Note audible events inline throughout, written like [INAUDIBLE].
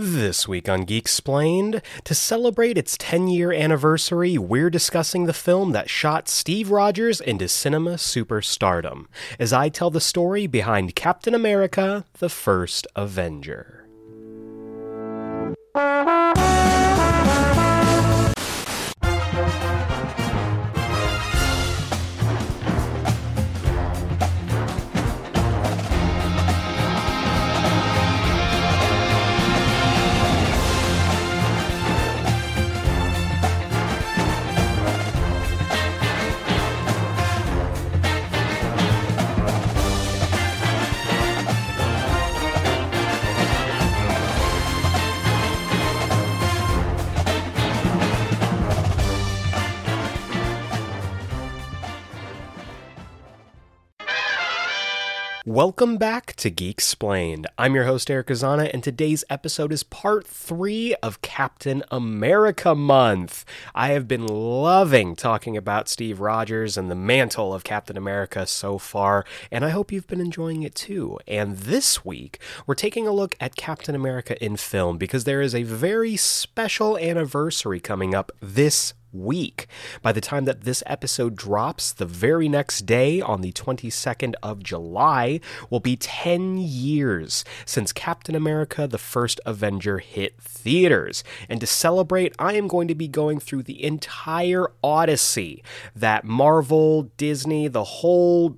This week on Geek Explained, to celebrate its 10 year anniversary, we're discussing the film that shot Steve Rogers into cinema superstardom, as I tell the story behind Captain America the First Avenger. Welcome back to Geek Explained. I'm your host, Eric Azana, and today's episode is part three of Captain America Month. I have been loving talking about Steve Rogers and the mantle of Captain America so far, and I hope you've been enjoying it too. And this week, we're taking a look at Captain America in film because there is a very special anniversary coming up this week. By the time that this episode drops, the very next day, on the 22nd of July, will be 10 years since Captain America the First Avenger hit theaters. And to celebrate, I am going to be going through the entire Odyssey that Marvel, Disney, the whole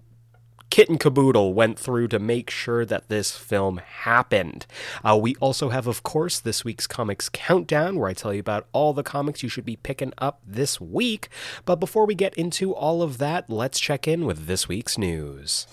kit and caboodle went through to make sure that this film happened. Uh, we also have, of course, this week's comics countdown, where I tell you about all the comics you should be picking up this week. But before we get into all of that, let's check in with this week's news.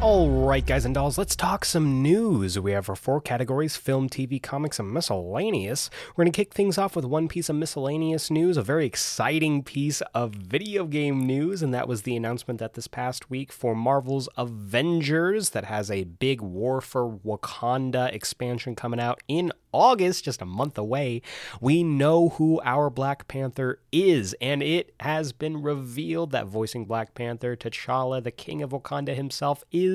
All right, guys and dolls, let's talk some news. We have our four categories film, TV, comics, and miscellaneous. We're going to kick things off with one piece of miscellaneous news, a very exciting piece of video game news, and that was the announcement that this past week for Marvel's Avengers that has a big War for Wakanda expansion coming out in August, just a month away, we know who our Black Panther is, and it has been revealed that voicing Black Panther, T'Challa, the King of Wakanda himself, is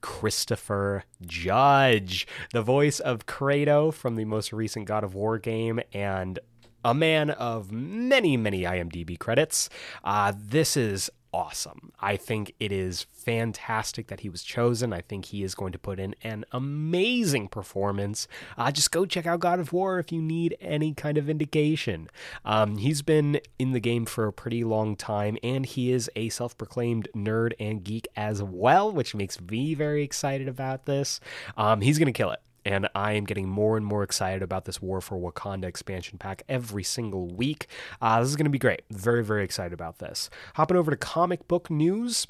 Christopher Judge, the voice of Kratos from the most recent God of War game, and a man of many, many IMDb credits. Uh, this is awesome. I think it is fantastic that he was chosen. I think he is going to put in an amazing performance. Uh, just go check out God of War if you need any kind of indication. Um, he's been in the game for a pretty long time, and he is a self proclaimed nerd and geek as well, which makes me very excited about this. Um, he's going to kill it and I am getting more and more excited about this War for Wakanda expansion pack every single week. Uh, this is going to be great. Very, very excited about this. Hopping over to comic book news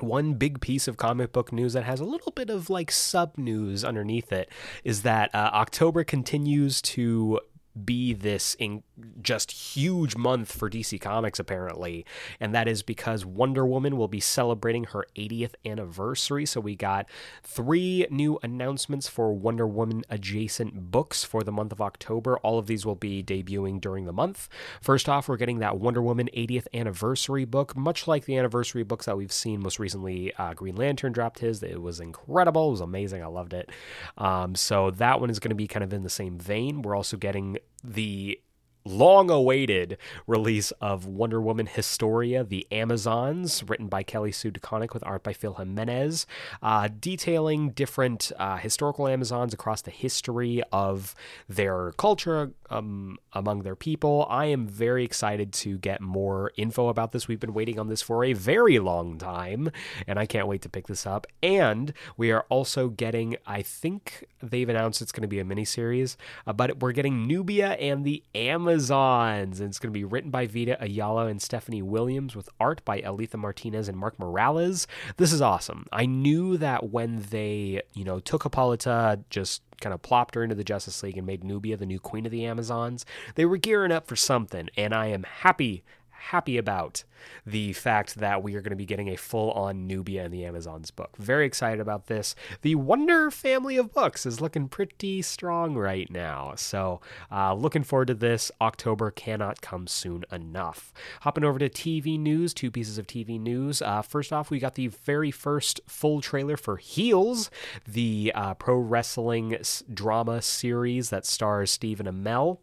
one big piece of comic book news that has a little bit of like sub news underneath it is that uh, October continues to be this in just huge month for DC Comics apparently. And that is because Wonder Woman will be celebrating her 80th anniversary. So we got three new announcements for Wonder Woman adjacent books for the month of October. All of these will be debuting during the month. First off we're getting that Wonder Woman 80th anniversary book much like the anniversary books that we've seen most recently uh, Green Lantern dropped his. It was incredible. It was amazing. I loved it. Um, so that one is going to be kind of in the same vein. We're also getting the long awaited release of Wonder Woman Historia, The Amazons, written by Kelly Sue DeConnick with art by Phil Jimenez, uh, detailing different uh, historical Amazons across the history of their culture um, among their people. I am very excited to get more info about this. We've been waiting on this for a very long time, and I can't wait to pick this up. And we are also getting, I think they've announced it's going to be a miniseries, uh, but we're getting Nubia and the Amazons Amazons. And it's going to be written by Vita Ayala and Stephanie Williams with art by Alitha Martinez and Mark Morales. This is awesome. I knew that when they, you know, took Hippolyta, just kind of plopped her into the Justice League and made Nubia the new queen of the Amazons, they were gearing up for something. And I am happy happy about the fact that we are going to be getting a full on Nubia in the Amazons book. Very excited about this. The Wonder family of books is looking pretty strong right now. So, uh, looking forward to this. October cannot come soon enough. Hopping over to TV news, two pieces of TV news. Uh, first off, we got the very first full trailer for Heels, the uh, pro wrestling drama series that stars Stephen Amell.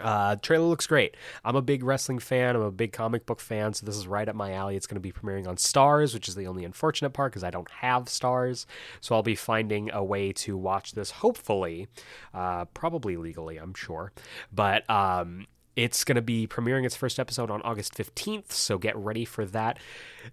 Uh, trailer looks great. I'm a big wrestling fan. I'm a big comic book fan, so this is right up my alley. It's going to be premiering on Starz, which is the only unfortunate part because I don't have Starz. So I'll be finding a way to watch this, hopefully, uh, probably legally, I'm sure. But um, it's going to be premiering its first episode on August 15th, so get ready for that.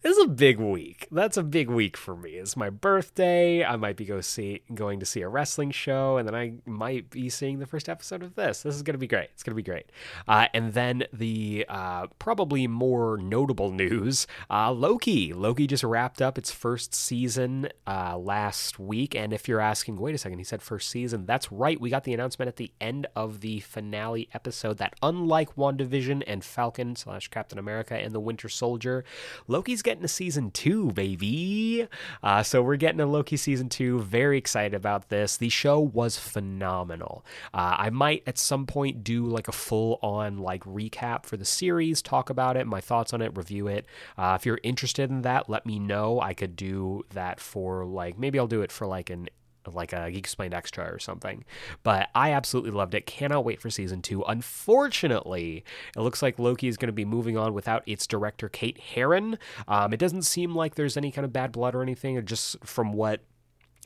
It's a big week. That's a big week for me. It's my birthday. I might be go see going to see a wrestling show, and then I might be seeing the first episode of this. This is going to be great. It's going to be great. Uh, and then the uh, probably more notable [LAUGHS] news: uh, Loki. Loki just wrapped up its first season uh, last week, and if you're asking, wait a second, he said first season. That's right. We got the announcement at the end of the finale episode that unlike like WandaVision and Falcon slash Captain America and the Winter Soldier, Loki's getting a season two, baby. Uh, so we're getting a Loki season two. Very excited about this. The show was phenomenal. Uh, I might at some point do like a full on like recap for the series, talk about it, my thoughts on it, review it. Uh, if you're interested in that, let me know. I could do that for like maybe I'll do it for like an like a Geek Explained Extra or something. But I absolutely loved it. Cannot wait for season two. Unfortunately, it looks like Loki is going to be moving on without its director, Kate Herron. Um, it doesn't seem like there's any kind of bad blood or anything, just from what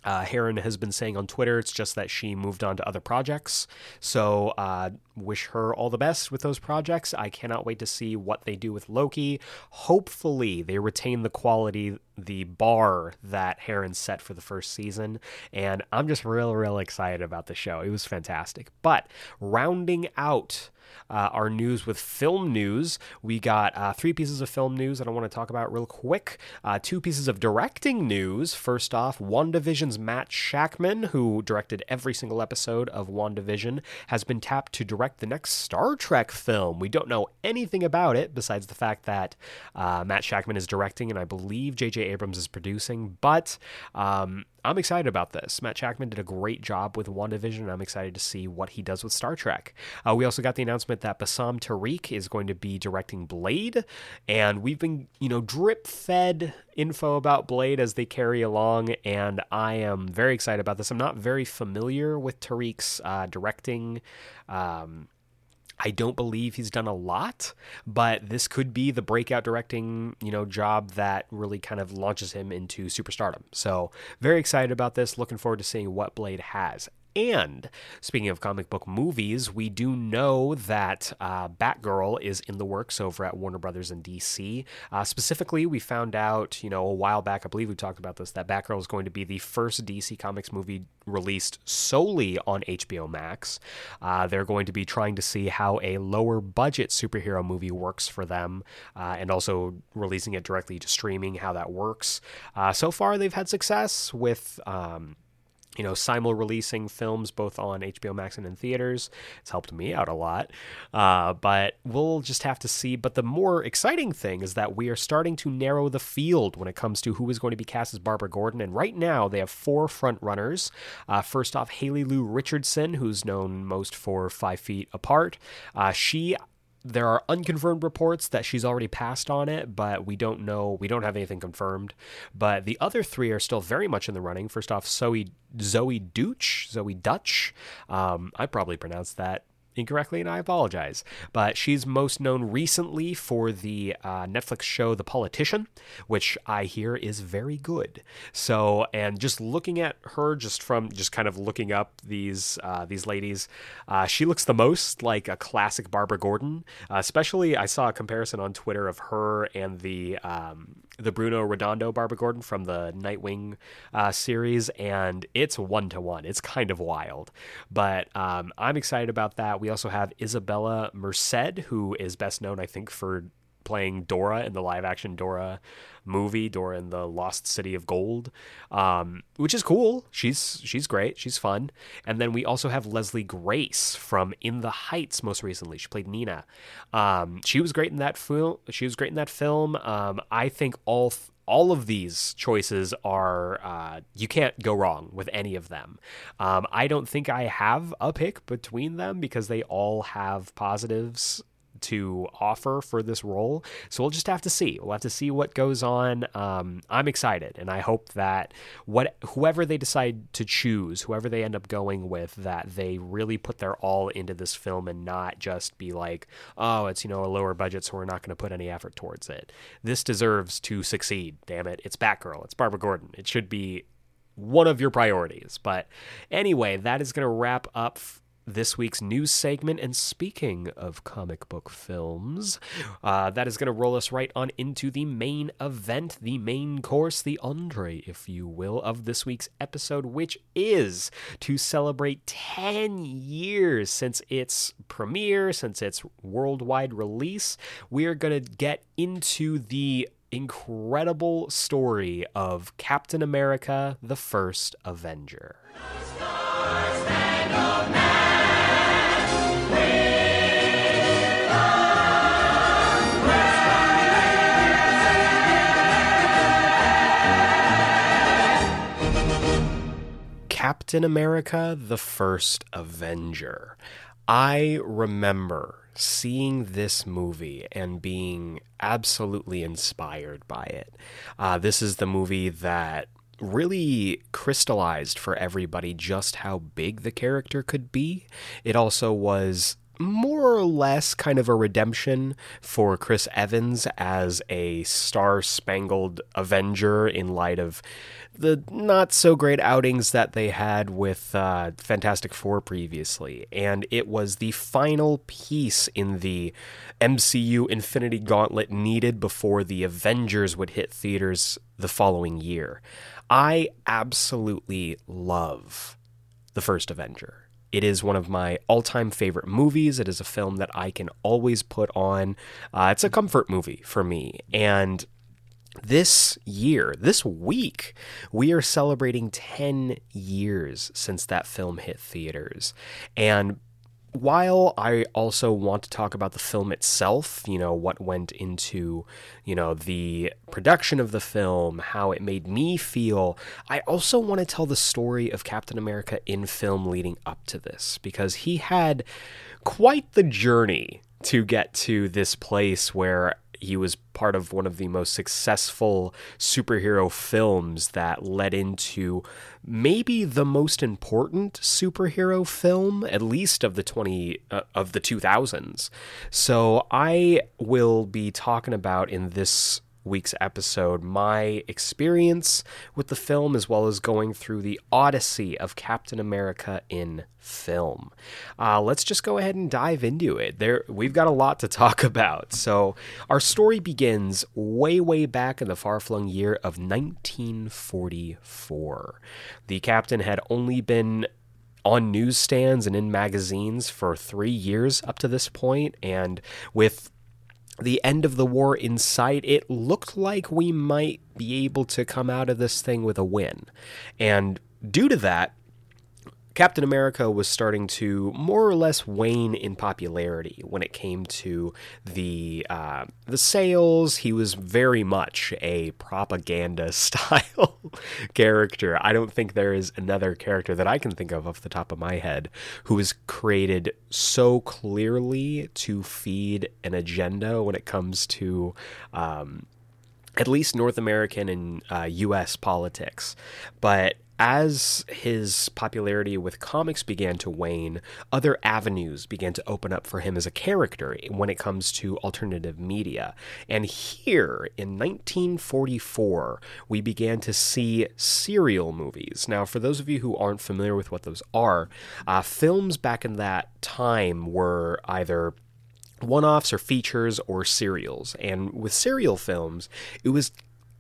uh, Herron has been saying on Twitter. It's just that she moved on to other projects. So, uh, wish her all the best with those projects. I cannot wait to see what they do with Loki. Hopefully, they retain the quality, the bar that Herron set for the first season. And I'm just real, real excited about the show. It was fantastic. But rounding out uh, our news with film news. We got uh, three pieces of film news that I want to talk about real quick. Uh, two pieces of directing news. First off, WandaVision's Matt Shakman, who directed every single episode of WandaVision, has been tapped to direct the next Star Trek film. We don't know anything about it besides the fact that uh, Matt Shakman is directing and I believe J.J. Abrams is producing, but um, I'm excited about this. Matt Shakman did a great job with WandaVision, and I'm excited to see what he does with Star Trek. Uh, we also got the announcement that Bassam Tariq is going to be directing Blade, and we've been, you know, drip fed info about Blade as they carry along, and I am very excited about this. I'm not very familiar with Tariq's uh, directing. Um, I don't believe he's done a lot, but this could be the breakout directing, you know, job that really kind of launches him into superstardom. So, very excited about this. Looking forward to seeing what Blade has. And speaking of comic book movies, we do know that uh, Batgirl is in the works over at Warner Brothers and DC. Uh, specifically, we found out, you know, a while back, I believe we talked about this, that Batgirl is going to be the first DC Comics movie released solely on HBO Max. Uh, they're going to be trying to see how a lower budget superhero movie works for them uh, and also releasing it directly to streaming, how that works. Uh, so far, they've had success with. Um, you know, simul releasing films both on HBO Max and in theaters. It's helped me out a lot. Uh, but we'll just have to see. But the more exciting thing is that we are starting to narrow the field when it comes to who is going to be cast as Barbara Gordon. And right now, they have four front runners. Uh, first off, Haley Lu Richardson, who's known most for Five Feet Apart. Uh, she there are unconfirmed reports that she's already passed on it, but we don't know. We don't have anything confirmed. But the other three are still very much in the running. First off, Zoe Zoe Deutch, Zoe Dutch. Um, I probably pronounced that incorrectly, and I apologize. But she's most known recently for the uh, Netflix show The Politician, which I hear is very good. So, and just looking at her, just from just kind of looking up these uh, these ladies, uh, she looks the most like a classic Barbara Gordon. Uh, especially, I saw a comparison on Twitter of her and the um, the Bruno Redondo Barbara Gordon from the Nightwing uh, series, and it's one to one. It's kind of wild, but um, I'm excited about that. We also have Isabella Merced, who is best known, I think, for playing Dora in the live action Dora movie, Dora in the Lost City of Gold, um, which is cool. She's she's great. She's fun. And then we also have Leslie Grace from In the Heights. Most recently, she played Nina. Um, she was great in that film. She was great in that film. Um, I think all. Th- all of these choices are uh, you can't go wrong with any of them. Um, I don't think I have a pick between them because they all have positives to offer for this role. So we'll just have to see. We'll have to see what goes on. Um, I'm excited, and I hope that what whoever they decide to choose, whoever they end up going with, that they really put their all into this film and not just be like, oh, it's you know a lower budget, so we're not going to put any effort towards it. This deserves to succeed. Damn it! It's Batgirl. It's Barbara Gordon. It should be one of your priorities. But anyway, that is going to wrap up this week's news segment. And speaking of comic book films, uh, that is going to roll us right on into the main event, the main course, the entree, if you will, of this week's episode, which is to celebrate 10 years since its premiere, since its worldwide release. We are going to get into the incredible story of Captain America, the first Avenger. Captain America the First Avenger. I remember seeing this movie and being absolutely inspired by it. Uh, this is the movie that really crystallized for everybody just how big the character could be. It also was more or less kind of a redemption for Chris Evans as a star spangled Avenger in light of the not so great outings that they had with uh, Fantastic Four previously. And it was the final piece in the MCU Infinity Gauntlet needed before the Avengers would hit theaters the following year. I absolutely love the first Avenger. It is one of my all time favorite movies. It is a film that I can always put on. Uh, it's a comfort movie for me. And this year, this week, we are celebrating 10 years since that film hit theaters. And while I also want to talk about the film itself, you know, what went into, you know, the production of the film, how it made me feel, I also want to tell the story of Captain America in film leading up to this because he had quite the journey to get to this place where he was part of one of the most successful superhero films that led into maybe the most important superhero film at least of the 20 uh, of the 2000s so i will be talking about in this week's episode my experience with the film as well as going through the odyssey of Captain America in film. Uh, let's just go ahead and dive into it. There, we've got a lot to talk [LAUGHS] about. So, our story begins way, way back in the far-flung year of 1944. The captain had only been on newsstands and in magazines for three years up to this point, and with the end of the war in sight, it looked like we might be able to come out of this thing with a win. And due to that, Captain America was starting to more or less wane in popularity when it came to the uh, the sales. He was very much a propaganda [LAUGHS] style character. I don't think there is another character that I can think of off the top of my head who was created so clearly to feed an agenda when it comes to. Um, at least North American and uh, U.S. politics, but as his popularity with comics began to wane, other avenues began to open up for him as a character when it comes to alternative media. And here in 1944, we began to see serial movies. Now, for those of you who aren't familiar with what those are, uh, films back in that time were either one offs or features or serials. And with serial films, it was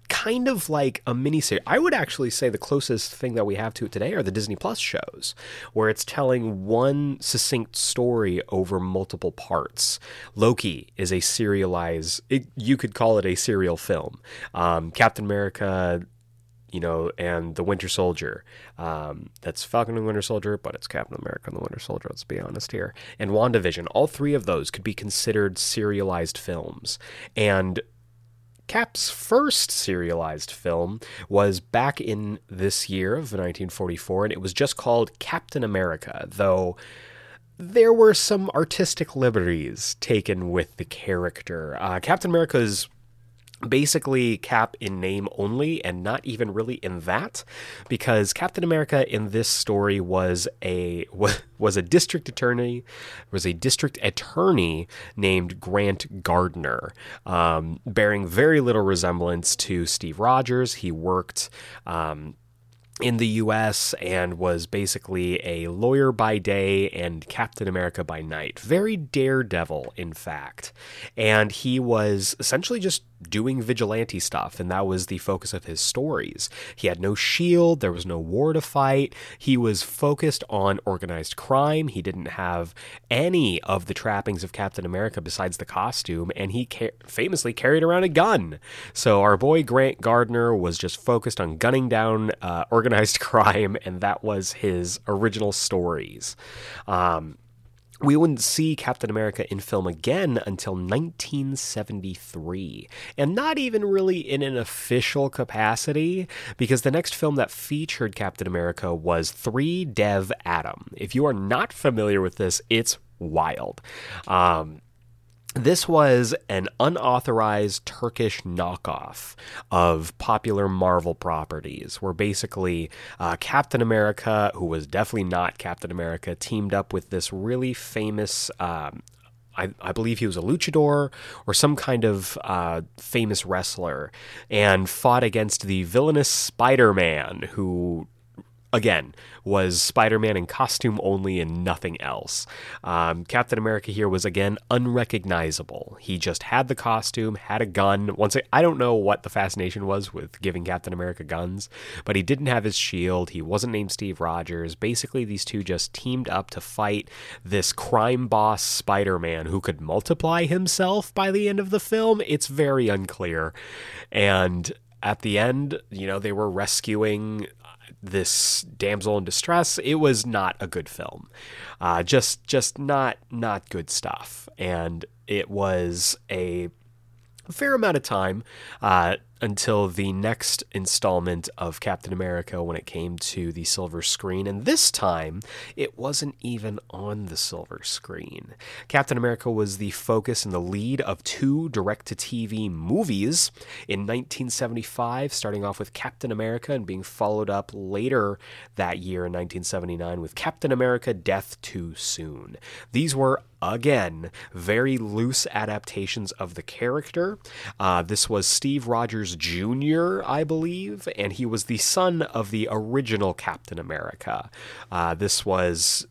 kind of like a miniseries. I would actually say the closest thing that we have to it today are the Disney Plus shows, where it's telling one succinct story over multiple parts. Loki is a serialized, it, you could call it a serial film. Um, Captain America you know, and the Winter Soldier. Um, that's Falcon and Winter Soldier, but it's Captain America and the Winter Soldier, let's be honest here. And WandaVision. All three of those could be considered serialized films. And Cap's first serialized film was back in this year of 1944, and it was just called Captain America, though there were some artistic liberties taken with the character. Uh, Captain America's basically Cap in name only and not even really in that because Captain America in this story was a was a district attorney was a district attorney named Grant Gardner um, bearing very little resemblance to Steve Rogers he worked um, in the US and was basically a lawyer by day and Captain America by night. Very daredevil, in fact. And he was essentially just doing vigilante stuff, and that was the focus of his stories. He had no shield, there was no war to fight. He was focused on organized crime. He didn't have any of the trappings of Captain America besides the costume, and he ca- famously carried around a gun. So our boy Grant Gardner was just focused on gunning down uh, [LAUGHS] organized crime, and that was his original stories. Um, we wouldn't see Captain America in film again until 1973, and not even really in an official capacity, because the next film that featured Captain America was 3 Dev Adam. If you are not familiar with this, it's wild. Um, this was an unauthorized Turkish knockoff of popular Marvel properties, where basically uh, Captain America, who was definitely not Captain America, teamed up with this really famous. Um, I, I, believe he was a luchador or some kind of uh, famous wrestler, and fought against the villainous Spider Man, who again, was Spider Man in costume only and nothing else. Um, Captain America here was again unrecognizable. He just had the costume, had a gun. Once I, I don't know what the fascination was with giving Captain America guns, but he didn't have his shield. He wasn't named Steve Rogers. Basically, these two just teamed up to fight this crime boss Spider Man who could multiply himself by the end of the film. It's very unclear. And at the end, you know, they were rescuing this damsel in distress. It was not a good film, uh, just just not not good stuff, and it was a fair amount of time uh, until the next installment of Captain America when it came to the silver screen. And this time, it wasn't even on the silver screen. Captain America was the focus and the lead of two direct to TV movies in 1975, starting off with Captain America and being followed up later that year in 1979 with Captain America Death Too Soon. These were again, very loose adaptations of the character. Uh, this was Steve Rogers Jr., I believe, and he was the son of the original Captain America. Uh, this was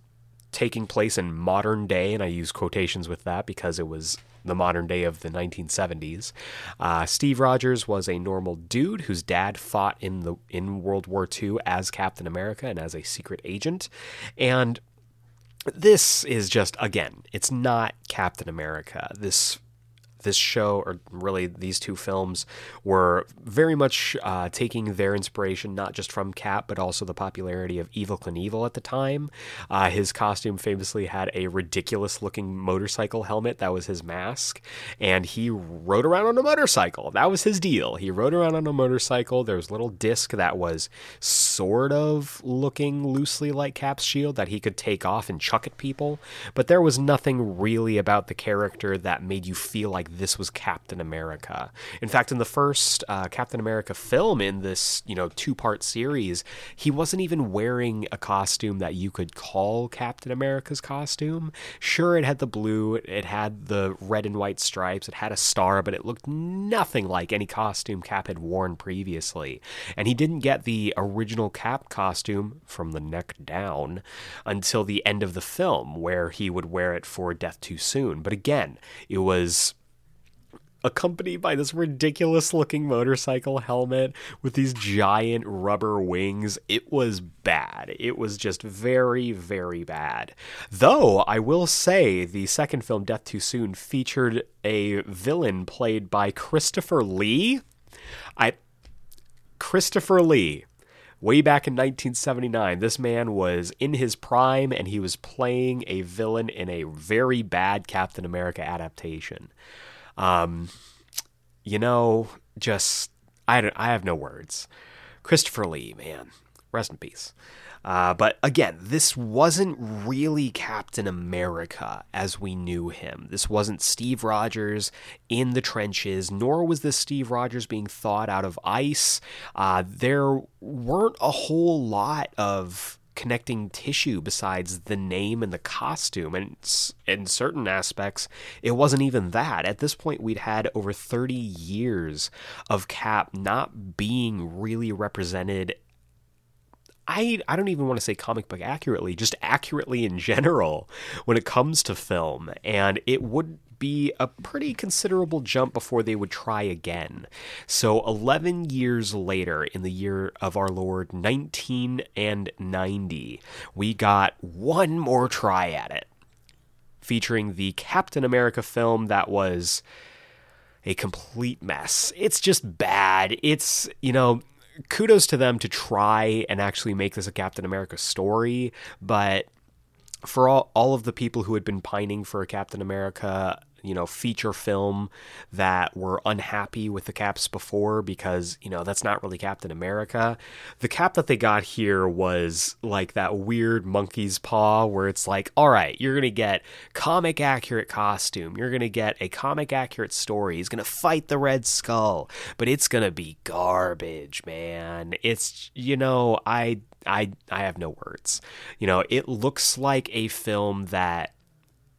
taking place in modern day, and I use quotations with that because it was the modern day of the 1970s. Uh, Steve Rogers was a normal dude whose dad fought in the in World War II as Captain America and as a secret agent, and this is just again, it's not Captain America. This this show, or really these two films, were very much uh, taking their inspiration not just from Cap, but also the popularity of Evel Knievel at the time. Uh, his costume famously had a ridiculous looking motorcycle helmet that was his mask, and he rode around on a motorcycle. That was his deal. He rode around on a motorcycle. There was a little disc that was sort of looking loosely like Cap's shield that he could take off and chuck at people, but there was nothing really about the character that made you feel like this was Captain America. In fact, in the first uh, Captain America film in this, you know, two-part series, he wasn't even wearing a costume that you could call Captain America's costume. Sure, it had the blue, it had the red and white stripes, it had a star, but it looked nothing like any costume Cap had worn previously. And he didn't get the original Cap costume from the neck down until the end of the film, where he would wear it for Death Too Soon. But again, it was accompanied by this ridiculous looking motorcycle helmet with these giant rubber wings. It was bad. It was just very, very bad. Though, I will say, the second film, Death Too Soon, featured a villain played by Christopher Lee. I. Christopher Lee. Way back in 1979, this man was in his prime and he was playing a villain in a very bad Captain America adaptation. Um, you know, just I don't, I have no words. Christopher Lee, man, rest in peace. Uh, but again, this wasn't really Captain America as we knew him. This wasn't Steve Rogers in the trenches, nor was this Steve Rogers being thawed out of ice. Uh, there weren't a whole lot of connecting tissue besides the name and the costume. And in certain aspects, it wasn't even that. At this point, we'd had over 30 years of Cap not being really represented I I don't even want to say comic book accurately, just accurately in general when it comes to film. And it would be a pretty considerable jump before they would try again. So 11 years later, in the year of our Lord 1990, we got one more try at it, featuring the Captain America film that was a complete mess. It's just bad. It's, you know, kudos to them to try and actually make this a Captain America story, but for all, all of the people who had been pining for a Captain America you know feature film that were unhappy with the caps before because you know that's not really Captain America. The cap that they got here was like that weird monkey's paw where it's like, all right, you're gonna get comic accurate costume, you're gonna get a comic accurate story. He's gonna fight the Red Skull, but it's gonna be garbage, man. It's you know I I I have no words. You know, it looks like a film that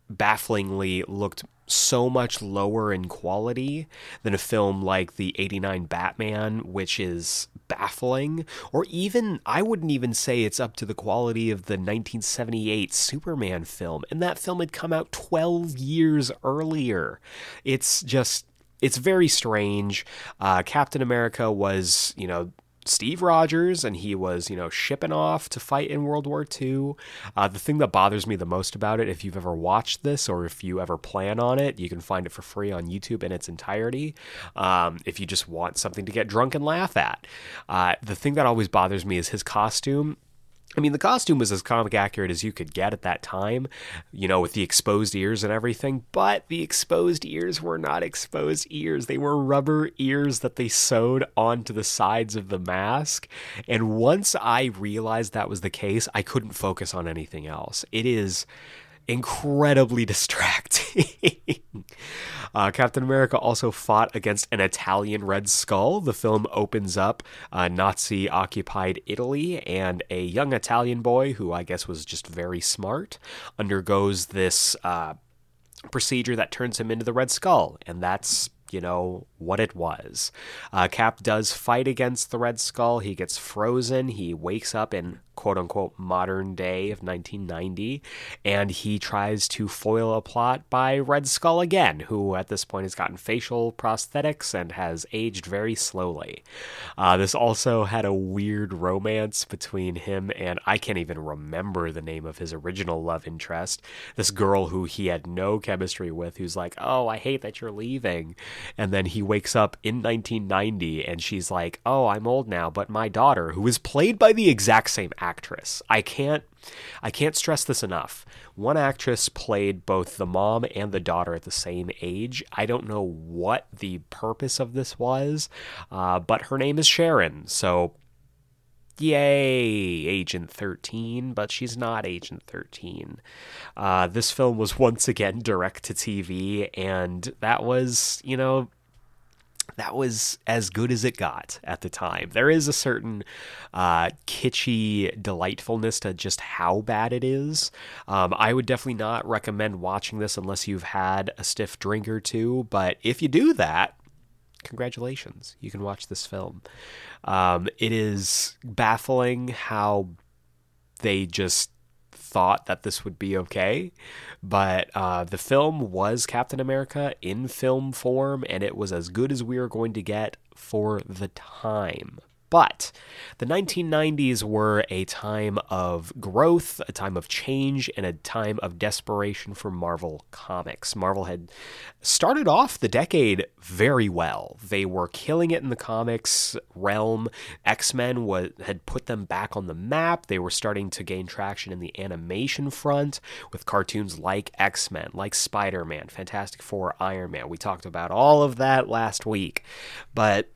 bafflingly looked so much lower in quality than a film like the 89 Batman, which is baffling. Or even, I wouldn't even say it's up to the quality of the 1978 Superman film. And that film had come out 12 years earlier. It's just. It's very strange. Uh, Captain America was, you know, Steve Rogers, and he was, you know, shipping off to fight in World War II. Uh, the thing that bothers me the most about it, if you've ever watched this or if you ever plan on it, you can find it for free on YouTube in its entirety. Um, if you just want something to get drunk and laugh at, uh, the thing that always bothers me is his costume I mean, the costume was as comic accurate as you could get at that time, you know, with the exposed ears and everything, but the exposed ears were not exposed ears. They were rubber ears that they sewed onto the sides of the mask. And once I realized that was the case, I couldn't focus on anything else. It is incredibly [LAUGHS] distracting. Uh, Captain America also fought against an Italian Red Skull. The film opens up uh, Nazi occupied Italy, and a young Italian boy, who I guess was just very smart, undergoes this uh, procedure that turns him into the Red Skull. And that's you know, what it was. Uh, Cap does fight against the Red Skull. He gets frozen. He wakes up in quote unquote modern day of 1990, and he tries to foil a plot by Red Skull again, who at this point has gotten facial prosthetics and has aged very slowly. Uh, this also had a weird romance between him and I can't even remember the name of his original love interest, this girl who he had no chemistry with, who's like, Oh, I hate that you're leaving. And then he wakes up in 1990 and she's like, Oh, I'm old now, but my daughter, who is played by the exact same actor, actress. I can't I can't stress this enough. One actress played both the mom and the daughter at the same age. I don't know what the purpose of this was, uh, but her name is Sharon. So yay, Agent 13, but she's not Agent 13. Uh, this film was once again direct to TV, and that was, you know, that was as good as it got at the time. There is a certain uh, kitschy delightfulness to just how bad it is. Um, I would definitely not recommend watching this unless you've had a stiff drink or two, but if you do that, congratulations, you can watch this film. Um, it is baffling how they just thought that this would be okay. But uh, the film was Captain America in film form, and it was as good as we were going to get for the time. But the 1990s were a time of growth, a time of change, and a time of desperation for Marvel Comics. Marvel had started off the decade very well. They were killing it in the comics realm. X Men had put them back on the map. They were starting to gain traction in the animation front with cartoons like X Men, like Spider Man, Fantastic Four, Iron Man. We talked about all of that last week. But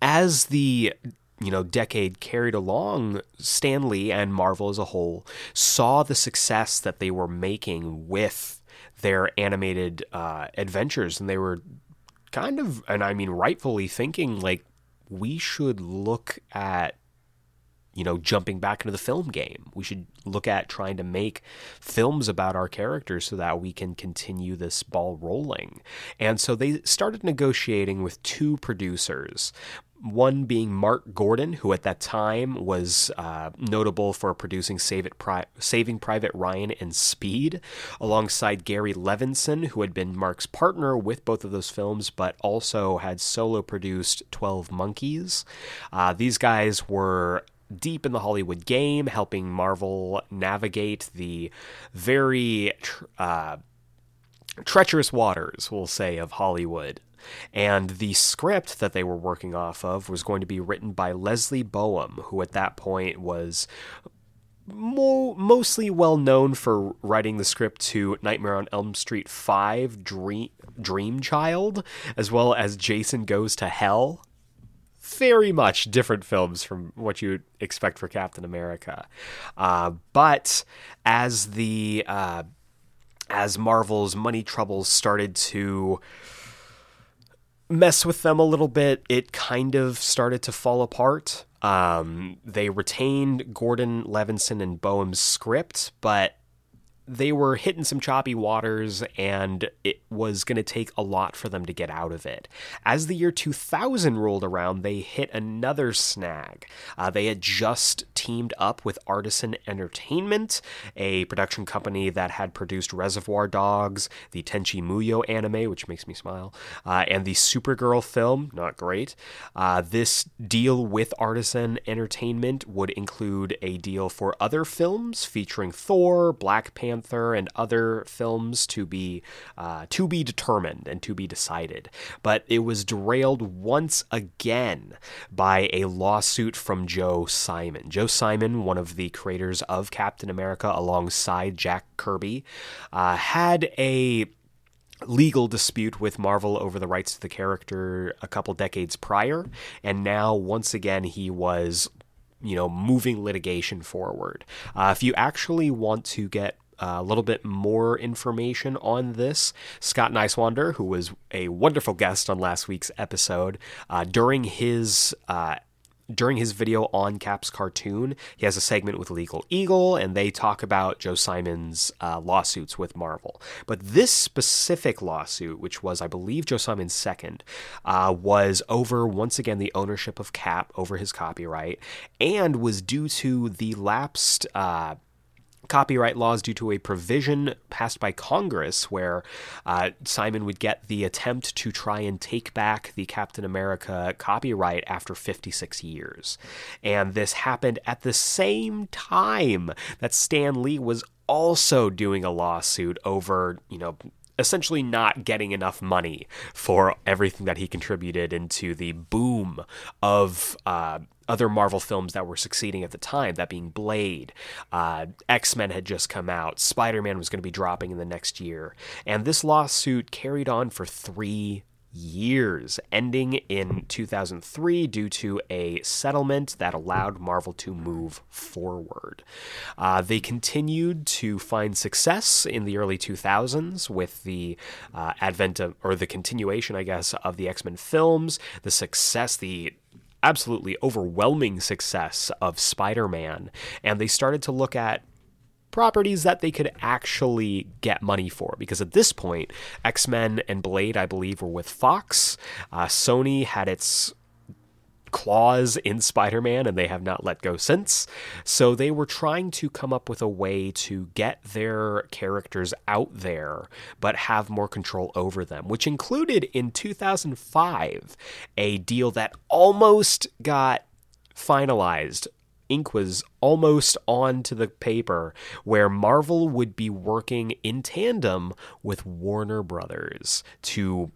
as the you know decade carried along Stan Lee and Marvel as a whole saw the success that they were making with their animated uh, adventures. And they were kind of and I mean rightfully thinking like we should look at you know, jumping back into the film game. We should look at trying to make films about our characters so that we can continue this ball rolling. And so they started negotiating with two producers. One being Mark Gordon, who at that time was uh, notable for producing Save It Pri- Saving Private Ryan and Speed, alongside Gary Levinsohn, who had been Mark's partner with both of those films, but also had solo produced 12 Monkeys. Uh, these guys were deep in the Hollywood game, helping Marvel navigate the very uh, treacherous waters, we'll say, of Hollywood. And the script that they were working off of was going to be written by Leslie Boehm, who at that point was mo- mostly well known for writing the script to Nightmare on Elm Street 5 Dream, Dream Child, as well as Jason Goes to Hell very much different films from what you'd expect for Captain America. Uh, but as the uh, as Marvel's money troubles started to mess with them a little bit, it kind of started to fall apart. Um, they retained Gordon Levinsohn and Boehm's script, but they were hitting some choppy waters and it was going to take a lot for them to get out of it. As the year 2000 rolled around, they hit another snag. Uh, they had just teamed up with Artisan Entertainment, a production company that had produced Reservoir Dogs, the Tenchi Muyo anime, which makes me smile, uh, and the Supergirl film, not great. Uh, this deal with Artisan Entertainment would include a deal for other films featuring Thor, Black Panther, Panther and other films to be uh, to be determined and to be decided. But it was derailed once again by a lawsuit from Joe Simon. Joe Simon, one of the creators of Captain America, alongside Jack Kirby, uh, had a legal dispute with Marvel over the rights to the character a couple decades prior, and now once again he was you know, moving litigation forward. Uh, if you actually want to get a little bit more information on this, Scott Niswander, who was a wonderful guest on last week's episode, uh, during his uh, during his video on Cap's cartoon, he has a segment with Legal Eagle, and they talk about Joe Simon's uh, lawsuits with Marvel. But this specific lawsuit, which was, I believe, Joe Simon's second, uh, was over once again the ownership of Cap over his copyright, and was due to the lapsed. Uh, copyright laws due to a provision passed by Congress where uh, Simon would get the attempt to try and take back the Captain America copyright after 56 years. And this happened at the same time that Stan Lee was also doing a lawsuit over, you know, essentially not getting enough money for everything that he contributed into the boom of uh, other Marvel films that were succeeding at the time, that being Blade, uh, X Men had just come out, Spider Man was going to be dropping in the next year. And this lawsuit carried on for three years, ending in 2003 due to a settlement that allowed Marvel to move forward. Uh, they continued to find success in the early 2000s with the uh, advent of, or the continuation, I guess, of the X Men films, the success, the absolutely overwhelming success of Spider Man, and they started to look at properties that they could actually get money for. Because at this point, X Men and Blade, I believe, were with Fox. Uh, Sony had its clause in Spider Man and they have not let go since. So they were trying to come up with a way to get their characters out there but have more control over them, which included in 2005 a deal that almost got finalized ink was almost on to the paper where Marvel would be working in tandem with Warner Brothers to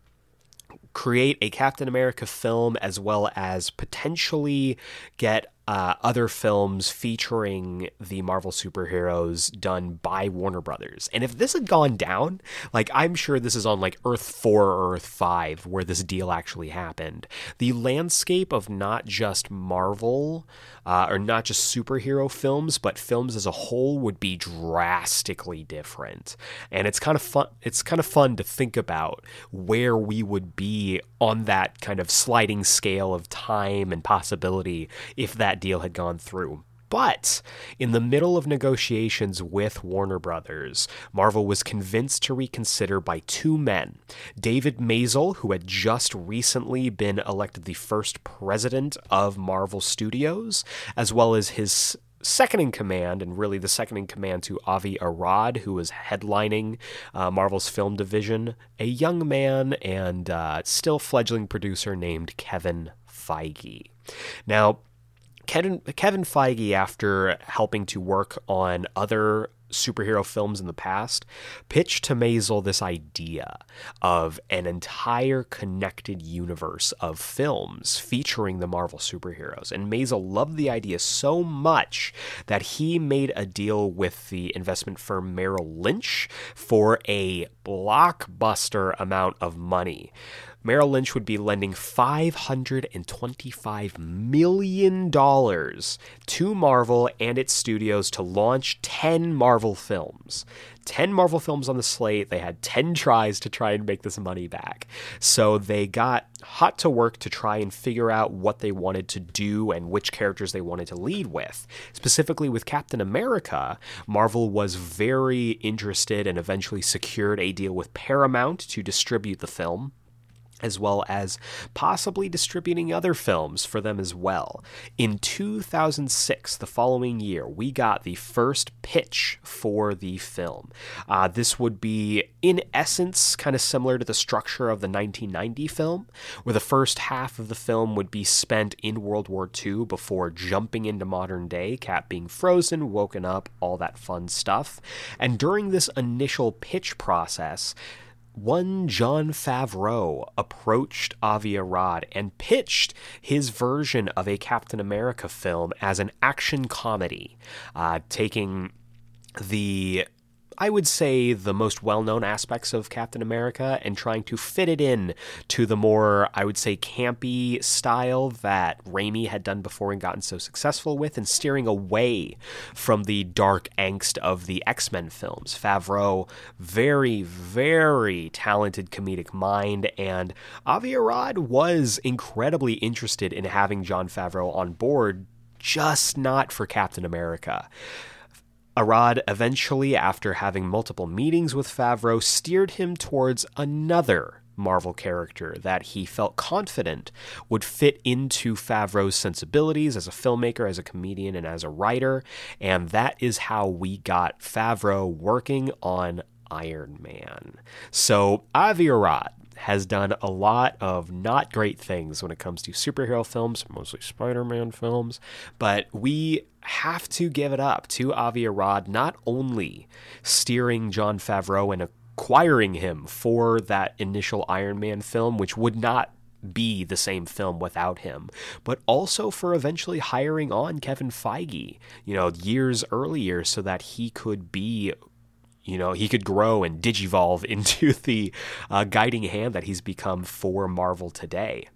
create a Captain America film as well as potentially get uh, other films featuring the Marvel superheroes done by Warner Brothers. And if this had gone down, like I'm sure this is on like Earth 4 or Earth 5 where this deal actually happened, the landscape of not just Marvel uh, or not just superhero films, but films as a whole would be drastically different. And it's kind of fun. It's kind of fun to think about where we would be on that kind of sliding scale of time and possibility if that deal had gone through. But in the middle of negotiations with Warner Brothers, Marvel was convinced to reconsider by two men David Maisel, who had just recently been elected the first president of Marvel Studios, as well as his second in command, and really the second in command to Avi Arad, who was headlining uh, Marvel's film division, a young man and uh, still fledgling producer named Kevin Feige. Now, Kevin Kevin Feige, after helping to work on other superhero films in the past, pitched to Maisel this idea of an entire connected universe of films featuring the Marvel superheroes. And Maisel loved the idea so much that he made a deal with the investment firm Merrill Lynch for a blockbuster amount of money. Merrill Lynch would be lending $525 million to Marvel and its studios to launch 10 Marvel films. 10 Marvel films on the slate. They had 10 tries to try and make this money back. So they got hot to work to try and figure out what they wanted to do and which characters they wanted to lead with. Specifically with Captain America, Marvel was very interested and eventually secured a deal with Paramount to distribute the film as well as possibly distributing other films for them as well. In 2006, the following year, we got the first pitch for the film. Uh, this would be, in essence, kind of similar to the structure of the 1990 film, where the first half of the film would be spent in World War II before jumping into modern day, Cap being frozen, woken up, all that fun stuff. And during this initial pitch process, one Jon Favreau approached Avi Arad and pitched his version of a Captain America film as an action comedy, uh, taking the I would say, the most well known aspects of Captain America and trying to fit it in to the more, I would say, campy style that Raimi had done before and gotten so successful with, and steering away from the dark angst of the X Men films. Favreau, very, very talented comedic mind, and Avi Arad was incredibly interested in having Jon Favreau on board, just not for Captain America. Arad eventually, after having multiple meetings with Favreau, steered him towards another Marvel character that he felt confident would fit into Favreau's sensibilities as a filmmaker, as a comedian, and as a writer. And that is how we got Favreau working on Iron Man. So, Avi Arad has done a lot of not great things when it comes to superhero films, mostly Spider Man films, but we have to give it up to Avi Arad not only steering Jon Favreau and acquiring him for that initial Iron Man film, which would not be the same film without him, but also for eventually hiring on Kevin Feige, you know, years earlier so that he could be you know, he could grow and digivolve [LAUGHS] into the uh, guiding hand that he's become for Marvel today.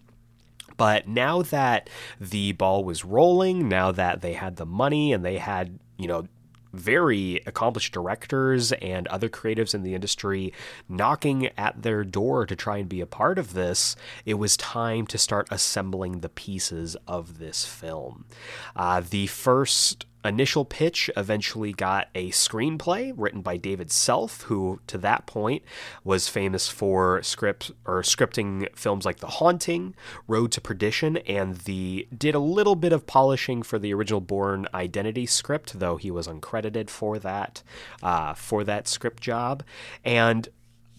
But now that the ball was rolling, now that they had the money and they had, you know, very accomplished directors and other creatives in the industry knocking at their door to try and be a part of this, it was time to start assembling the pieces of this film. Uh, the first initial pitch eventually got a screenplay written by David Self, who to that point was famous for script or scripting films like The Haunting, Road to Perdition, and the did a little bit of polishing for the original Bourne Identity script, though he was uncredited for that uh, for that script job. And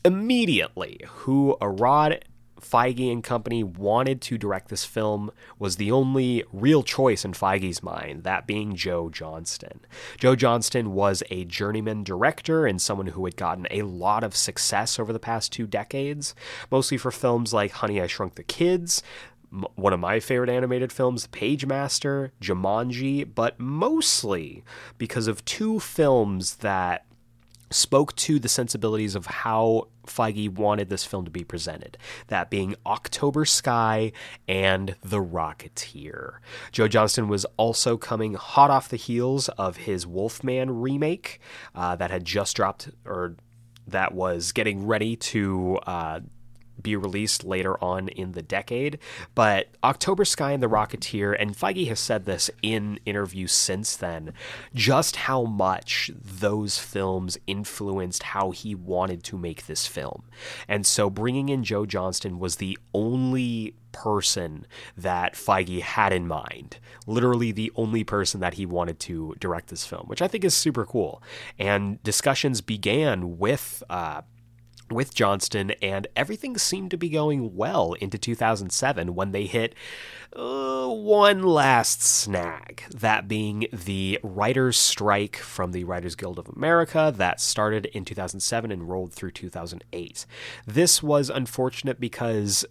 immediately, who Arad Feige and company wanted to direct this film was the only real choice in Feige's mind, that being Joe Johnston. Joe Johnston was a journeyman director and someone who had gotten a lot of success over the past two decades, mostly for films like Honey, I Shrunk the Kids, one of my favorite animated films, Pagemaster, Jumanji, but mostly because of two films that spoke to the sensibilities of how Feige wanted this film to be presented, that being October Sky and The Rocketeer. Joe Johnston was also coming hot off the heels of his Wolfman remake uh, that had just dropped, or that was getting ready to. Uh, be released later on in the decade. But October Sky and The Rocketeer, and Feige has said this in interviews since then, just how much those films influenced how he wanted to make this film. And so bringing in Joe Johnston was the only person that Feige had in mind. Literally the only person that he wanted to direct this film, which I think is super cool. And discussions began with uh, with Johnston, and everything seemed to be going well into 2007 when they hit uh, one last snag, that being the writers' strike from the Writers Guild of America that started in 2007 and rolled through 2008. This was unfortunate because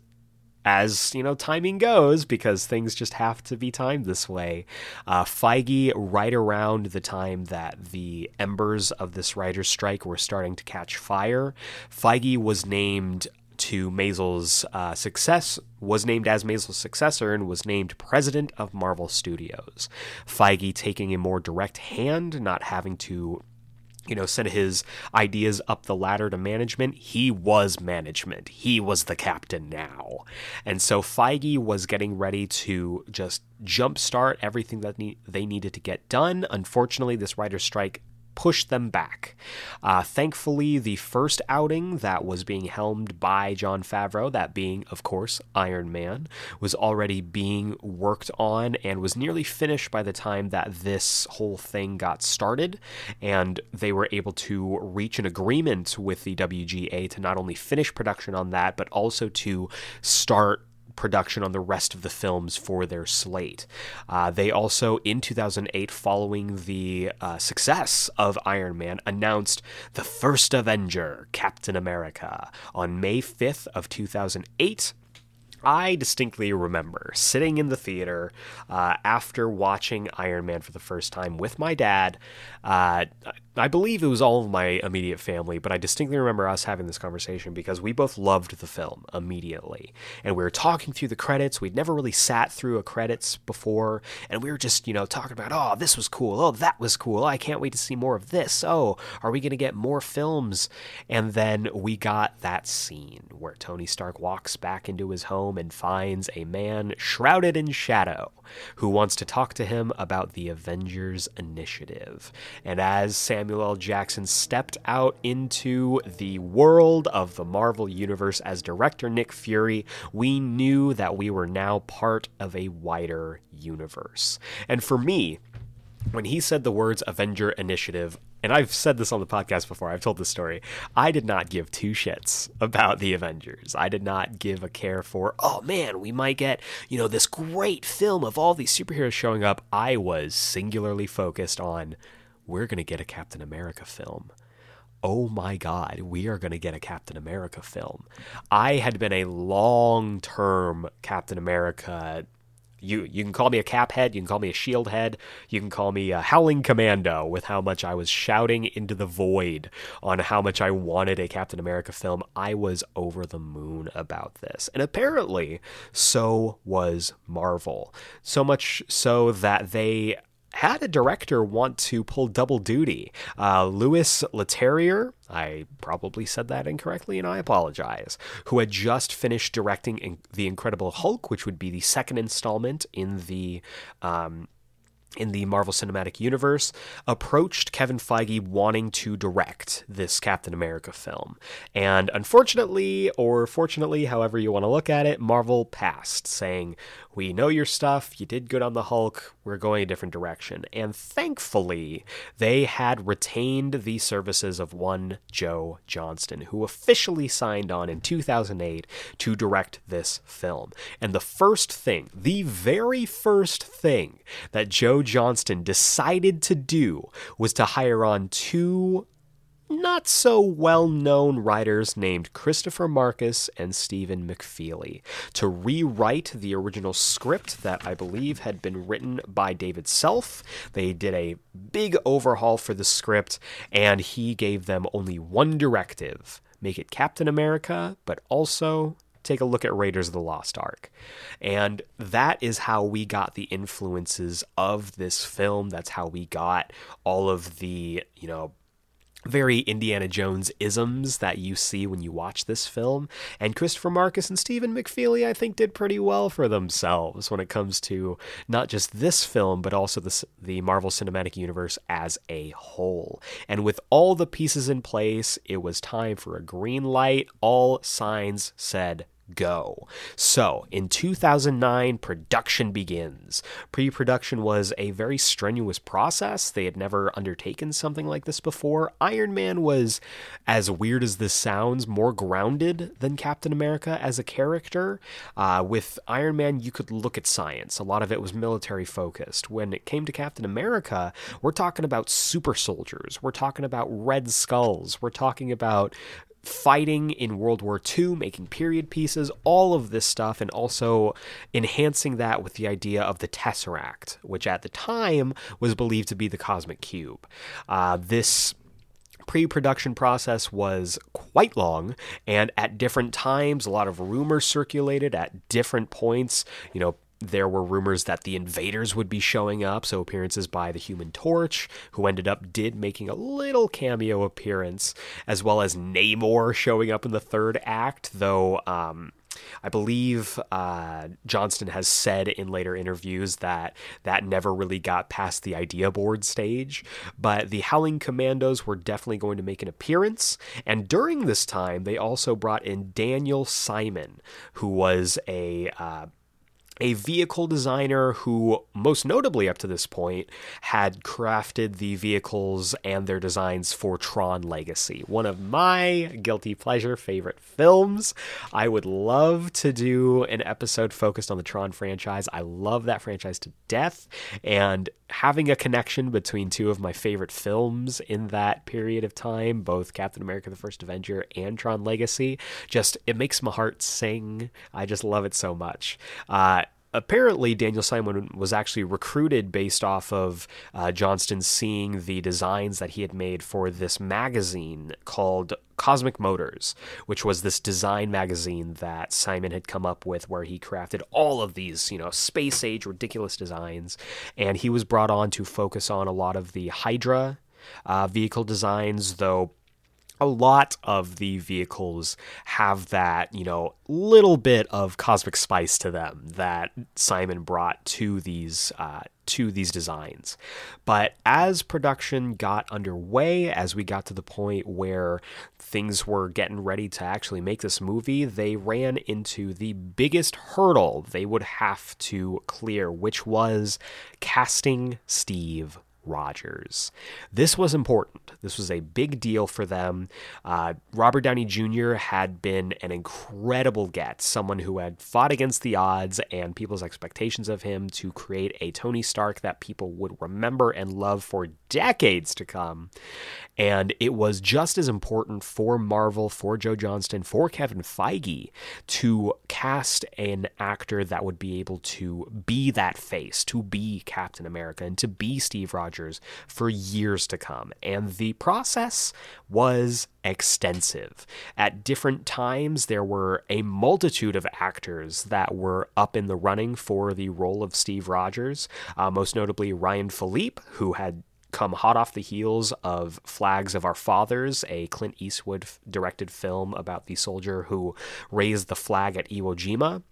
as you know, timing goes, because things just have to be timed this way. Uh, Feige, right around the time that the embers of this writer's strike were starting to catch fire, Feige was named to Maisel's uh, success, was named as Maisel's successor, and was named president of Marvel Studios. Feige taking a more direct hand, not having to you know, sent his ideas up the ladder to management, he was management. He was the captain now. And so Feige was getting ready to just jumpstart everything that ne- they needed to get done. Unfortunately, this writer's strike push them back. Uh, thankfully, the first outing that was being helmed by Jon Favreau, that being, of course, Iron Man, was already being worked on and was nearly finished by the time that this whole thing got started. And they were able to reach an agreement with the WGA to not only finish production on that, but also to start production on the rest of the films for their slate. Uh, they also, in 2008, following the uh, success of Iron Man, announced the first Avenger, Captain America, on May 5th of 2008 I distinctly remember sitting in the theater uh, after watching Iron Man for the first time with my dad. Uh, I believe it was all of my immediate family, but I distinctly remember us having this conversation because we both loved the film immediately. And we were talking through the credits. We'd never really sat through a credits before. And we were just, you know, talking about, oh, this was cool. Oh, that was cool. I can't wait to see more of this. Oh, are we going to get more films? And then we got that scene where Tony Stark walks back into his home and finds a man shrouded in shadow who wants to talk to him about the Avengers Initiative. And as Samuel L. Jackson stepped out into the world of the Marvel Universe as director Nick Fury, we knew that we were now part of a wider universe. And for me, when he said the words Avenger Initiative, and I've said this on the podcast before, I've told this story. I did not give two shits about the Avengers. I did not give a care for, oh man, we might get, you know, this great film of all these superheroes showing up. I was singularly focused on, we're going to get a Captain America film. Oh my God, we are going to get a Captain America film. I had been a long term Captain America you you can call me a cap head, you can call me a shield head, you can call me a howling commando with how much I was shouting into the void on how much I wanted a Captain America film. I was over the moon about this. And apparently so was Marvel. So much so that they had a director want to pull double duty. Uh, Louis Leterrier, I probably said that incorrectly and I apologize, who had just finished directing in- The Incredible Hulk, which would be the second installment in the. Um, in the Marvel Cinematic Universe approached Kevin Feige wanting to direct this Captain America film. And unfortunately, or fortunately, however you want to look at it, Marvel passed, saying, We know your stuff, you did good on the Hulk, we're going a different direction. And thankfully, they had retained the services of one Joe Johnston, who officially signed on in 2008 to direct this film. And the first thing, the very first thing that Joe Johnston decided to do was to hire on two not so well known writers named Christopher Marcus and Stephen McFeely to rewrite the original script that I believe had been written by David Self. They did a big overhaul for the script, and he gave them only one directive make it Captain America, but also take a look at Raiders of the Lost Ark. And that is how we got the influences of this film. That's how we got all of the, you know, very Indiana Jones isms that you see when you watch this film. And Christopher Marcus and Stephen McFeely, I think, did pretty well for themselves when it comes to not just this film, but also the, the Marvel Cinematic Universe as a whole. And with all the pieces in place, it was time for a green light. All signs said go. So, in 2009, production begins. Pre production was a very strenuous process. They had never undertaken something like this before. Iron Man was, as weird as this sounds, more grounded than Captain America as a character. Uh, with Iron Man, you could look at science, a lot of it was military focused. When it came to Captain America, we're talking about super soldiers, we're talking about red skulls, we're talking about fighting in World War II, making period pieces, all of this stuff, and also enhancing that with the idea of the Tesseract, which at the time was believed to be the cosmic cube. Uh, this pre production process was quite long, and at different times, a lot of rumors circulated at different points. You know, there were rumors that the invaders would be showing up, so appearances by the Human Torch, who ended up did making a little cameo appearance, as well as Namor showing up in the third act, though um, I believe uh, Johnston has said in later interviews that that never really got past the idea board stage. But the Howling Commandos were definitely going to make an appearance. And during this time, they also brought in Daniel Simon, who was a uh, a vehicle designer who, most notably up to this point, had crafted the vehicles and their designs for Tron Legacy, one of my guilty pleasure favorite films. I would love to do an episode focused on the Tron franchise. I love that franchise to death, and having a connection between two of my favorite films in that period of time, both Captain America the First Avenger and Tron Legacy, just it makes my heart sing. I just love it so much. Uh, apparently Daniel Simon was actually recruited based off of uh, Johnston seeing the designs that he had made for this magazine called Cosmic Motors, which was this design magazine that Simon had come up with where he crafted all of these, you know, space age ridiculous designs. And he was brought on to focus on a lot of the Hydra uh, vehicle designs, though a lot of the vehicles have that, you know, little bit of cosmic spice to them that Simon brought to these uh, to these designs. But as production got underway, as we got to the point where things were getting ready to actually make this movie, they ran into the biggest hurdle they would have to clear, which was casting Steve Rogers. This was important. This was a big deal for them. Uh, Robert Downey Jr. had been an incredible get, someone who had fought against the odds and people's expectations of him to create a Tony Stark that people would remember and love for decades to come. And it was just as important for Marvel, for Joe Johnston, for Kevin Feige to cast an actor that would be able to be that face, to be Captain America, and to be Steve Rogers for years to come. And the process was extensive. At different times, there were a multitude of actors that were up in the running for the role of Steve Rogers, uh, most notably Ryan Phillippe, who had come hot off the heels of Flags of Our Fathers, a Clint Eastwood directed film about the soldier who raised the flag at Iwo Jima.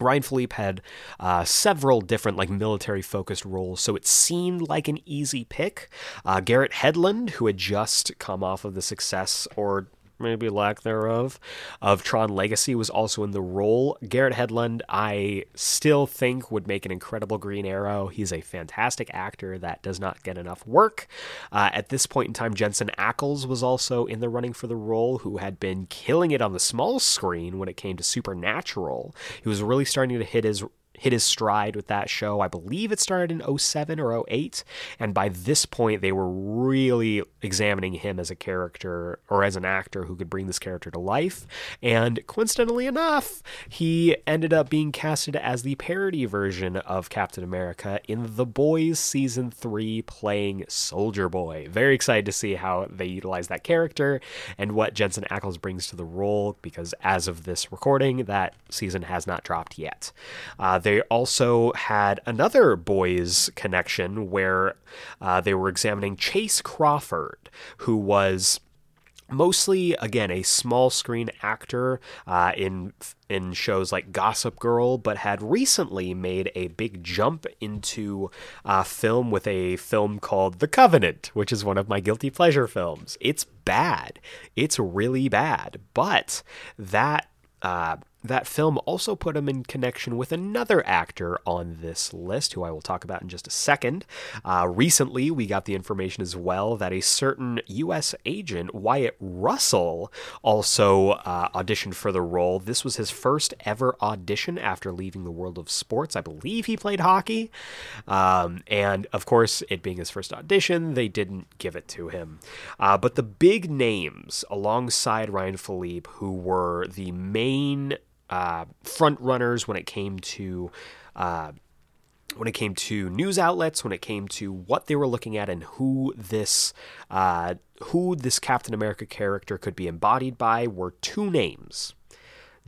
Ryan Phillippe had uh, several different like military focused roles, so it seemed like an easy pick. Uh, Garrett Hedlund, who had just come off of the success or maybe lack thereof, of Tron Legacy was also in the role. Garrett Hedlund, I still think would make an incredible Green Arrow. He's a fantastic actor that does not get enough work. Uh, at this point in time, Jensen Ackles was also in the running for the role, who had been killing it on the small screen when it came to Supernatural. He was really starting to hit his hit his stride with that show. I believe it started in 07 or 08. And by this point, they were really examining him as a character or as an actor who could bring this character to life. And coincidentally enough, he ended up being casted as the parody version of Captain America in The Boys Season 3, playing Soldier Boy. Very excited to see how they utilize that character and what Jensen Ackles brings to the role because as of this recording, that season has not dropped yet. Uh, they also had another boys connection where uh, they were examining Chace Crawford, who was mostly again a small screen actor uh, in in shows like Gossip Girl, but had recently made a big jump into uh, film with a film called The Covenant, which is one of my guilty pleasure films. It's bad, it's really bad, but that. Uh, that film also put him in connection with another actor on this list, who I will talk about in just a second. Uh, recently, we got the information as well that a certain U.S. agent, Wyatt Russell, also uh, auditioned for the role. This was his first ever audition after leaving the world of sports. I believe he played hockey. Um, and of course, it being his first audition, they didn't give it to him. Uh, but the big names alongside Ryan Phillippe, who were the main uh, front runners when it came to uh, when it came to news outlets, when it came to what they were looking at, and who this uh, who this Captain America character could be embodied by, were two names.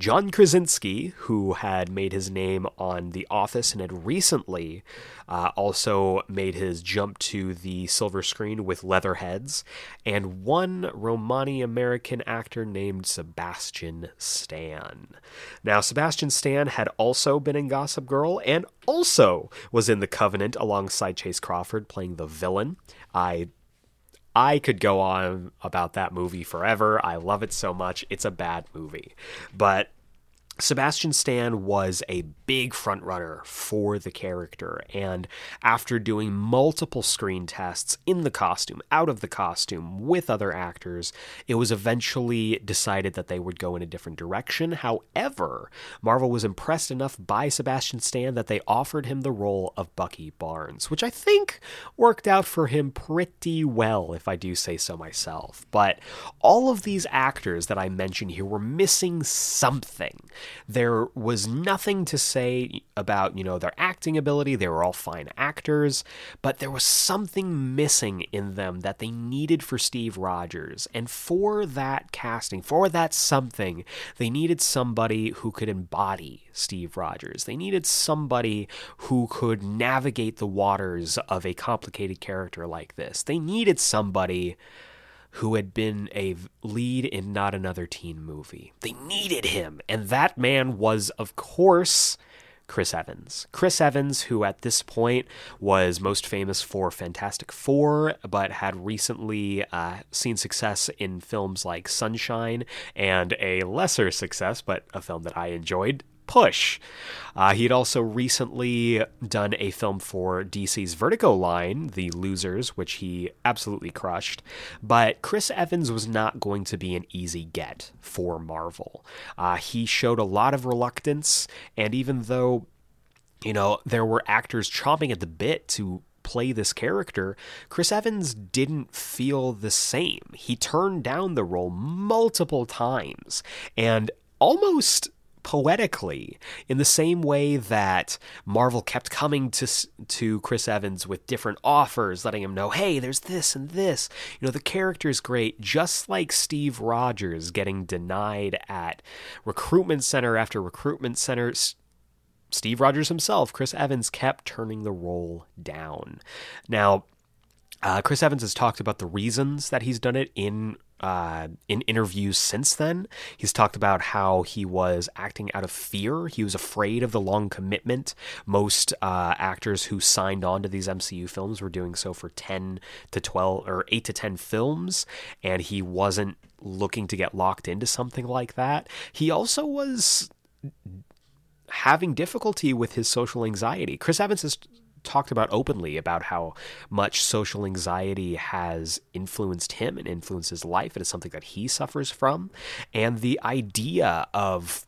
John Krasinski, who had made his name on The Office and had recently uh, also made his jump to the silver screen with Leatherheads, and one Romani American actor named Sebastian Stan. Now, Sebastian Stan had also been in Gossip Girl and also was in The Covenant alongside Chace Crawford playing the villain. I I could go on about that movie forever. I love it so much. It's a bad movie. But Sebastian Stan was a big frontrunner for the character, and after doing multiple screen tests in the costume, out of the costume, with other actors, it was eventually decided that they would go in a different direction. However, Marvel was impressed enough by Sebastian Stan that they offered him the role of Bucky Barnes, which I think worked out for him pretty well, if I do say so myself. But all of these actors that I mentioned here were missing something. There was nothing to say about, you know, their acting ability. They were all fine actors, but there was something missing in them that they needed for Steve Rogers. And for that casting, for that something, they needed somebody who could embody Steve Rogers. They needed somebody who could navigate the waters of a complicated character like this. They needed somebody who had been a lead in not another teen movie. They needed him, and that man was, of course, Chris Evans. Chris Evans, who at this point was most famous for Fantastic Four, but had recently uh, seen success in films like Sunshine and a lesser success, but a film that I enjoyed, push. Uh, he had also recently done a film for DC's Vertigo line, The Losers, which he absolutely crushed. But Chris Evans was not going to be an easy get for Marvel. Uh, he showed a lot of reluctance, and even though you know, there were actors chomping at the bit to play this character, Chris Evans didn't feel the same. He turned down the role multiple times and almost poetically in the same way that Marvel kept coming to to Chris Evans with different offers letting him know hey there's this and this. You know the character is great just like Steve Rogers getting denied at recruitment center after recruitment center. Steve Rogers himself Chris Evans kept turning the role down. Now uh, Chris Evans has talked about the reasons that he's done it in uh, in interviews since then. He's talked about how he was acting out of fear. He was afraid of the long commitment. Most uh, actors who signed on to these MCU films were doing so for 10 to 12 or 8 to 10 films, and he wasn't looking to get locked into something like that. He also was having difficulty with his social anxiety. Chris Evans has talked about openly about how much social anxiety has influenced him and influenced his life. It is something that he suffers from. And the idea of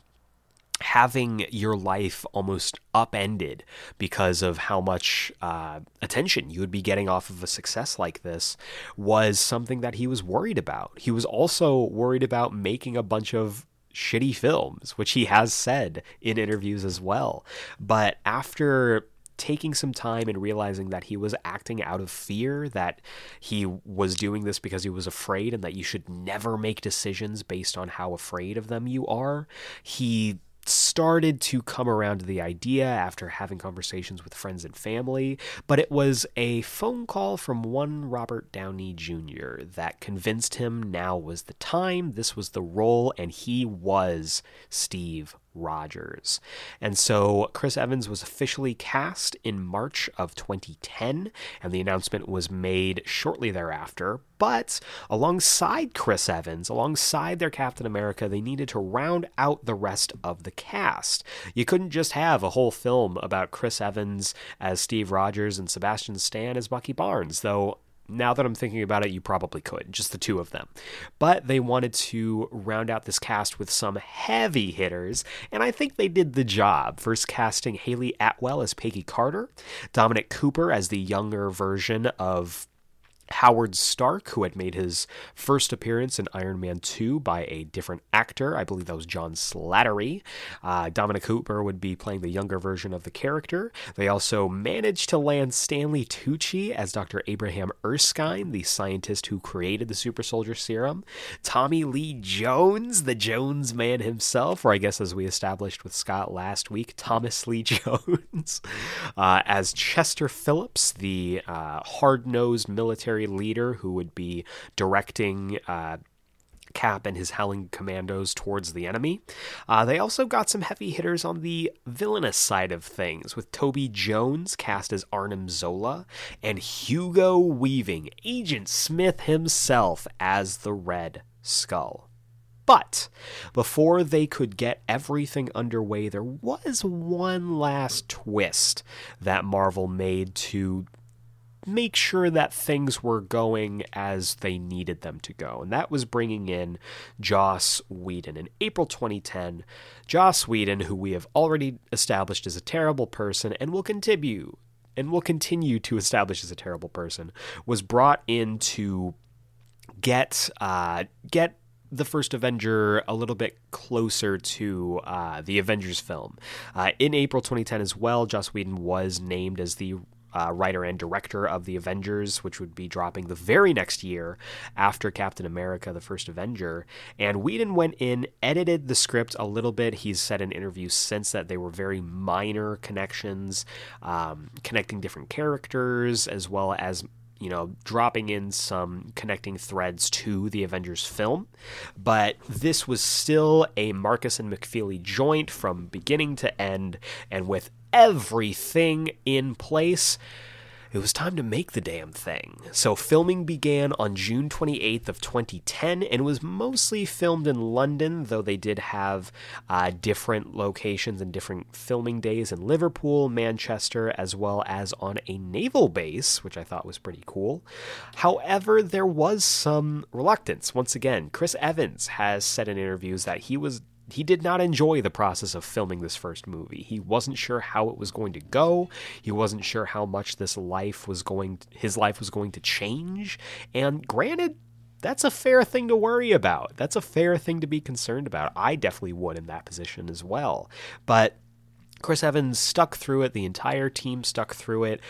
having your life almost upended because of how much uh, attention you would be getting off of a success like this was something that he was worried about. He was also worried about making a bunch of shitty films, which he has said in interviews as well. But after taking some time and realizing that he was acting out of fear, that he was doing this because he was afraid, and that you should never make decisions based on how afraid of them you are, he started to come around to the idea after having conversations with friends and family, but it was a phone call from one Robert Downey Jr. that convinced him now was the time, this was the role, and he was Steve Rogers. And so Chris Evans was officially cast in March of 2010, and the announcement was made shortly thereafter. But alongside Chris Evans, alongside their Captain America, they needed to round out the rest of the cast. You couldn't just have a whole film about Chris Evans as Steve Rogers and Sebastian Stan as Bucky Barnes, though now that I'm thinking about it, you probably could, just the two of them. But they wanted to round out this cast with some heavy hitters, and I think they did the job. First casting Hayley Atwell as Peggy Carter, Dominic Cooper as the younger version of Howard Stark, who had made his first appearance in Iron Man 2 by a different actor. I believe that was John Slattery. Uh, Dominic Cooper would be playing the younger version of the character. They also managed to land Stanley Tucci as Dr. Abraham Erskine, the scientist who created the super soldier serum. Tommy Lee Jones, the Jones man himself, or I guess as we established with Scott last week, Thomas Lee [LAUGHS] Jones, uh, as Chester Phillips, the uh, hard nosed military leader who would be directing uh, Cap and his Howling Commandos towards the enemy. Uh, they also got some heavy hitters on the villainous side of things, with Toby Jones cast as Arnim Zola and Hugo Weaving, Agent Smith himself, as the Red Skull. But before they could get everything underway, there was one last twist that Marvel made to make sure that things were going as they needed them to go. And that was bringing in Joss Whedon. In April 2010, Joss Whedon, who we have already established as a terrible person and will continue and will continue to establish as a terrible person, was brought in to get uh, get the first Avenger a little bit closer to uh, the Avengers film. Uh, in April 2010 as well, Joss Whedon was named as the uh, writer and director of the Avengers, which would be dropping the very next year after Captain America: The First Avenger. And Whedon went in, edited the script a little bit. He's said in interviews since that they were very minor connections, um, connecting different characters as well as you know, dropping in some connecting threads to the Avengers film. But this was still a Marcus and McFeely joint from beginning to end, and with everything in place it was time to make the damn thing. So filming began on June 28th of 2010 and was mostly filmed in London, though they did have uh, different locations and different filming days in Liverpool, Manchester, as well as on a naval base, which I thought was pretty cool. However, there was some reluctance. Once again, Chris Evans has said in interviews that he was he did not enjoy the process of filming this first movie. He wasn't sure how it was going to go. He wasn't sure how much this life was going his life was going to change. And granted, that's a fair thing to worry about. That's a fair thing to be concerned about. I definitely would in that position as well. But Chris Evans stuck through it. The entire team stuck through it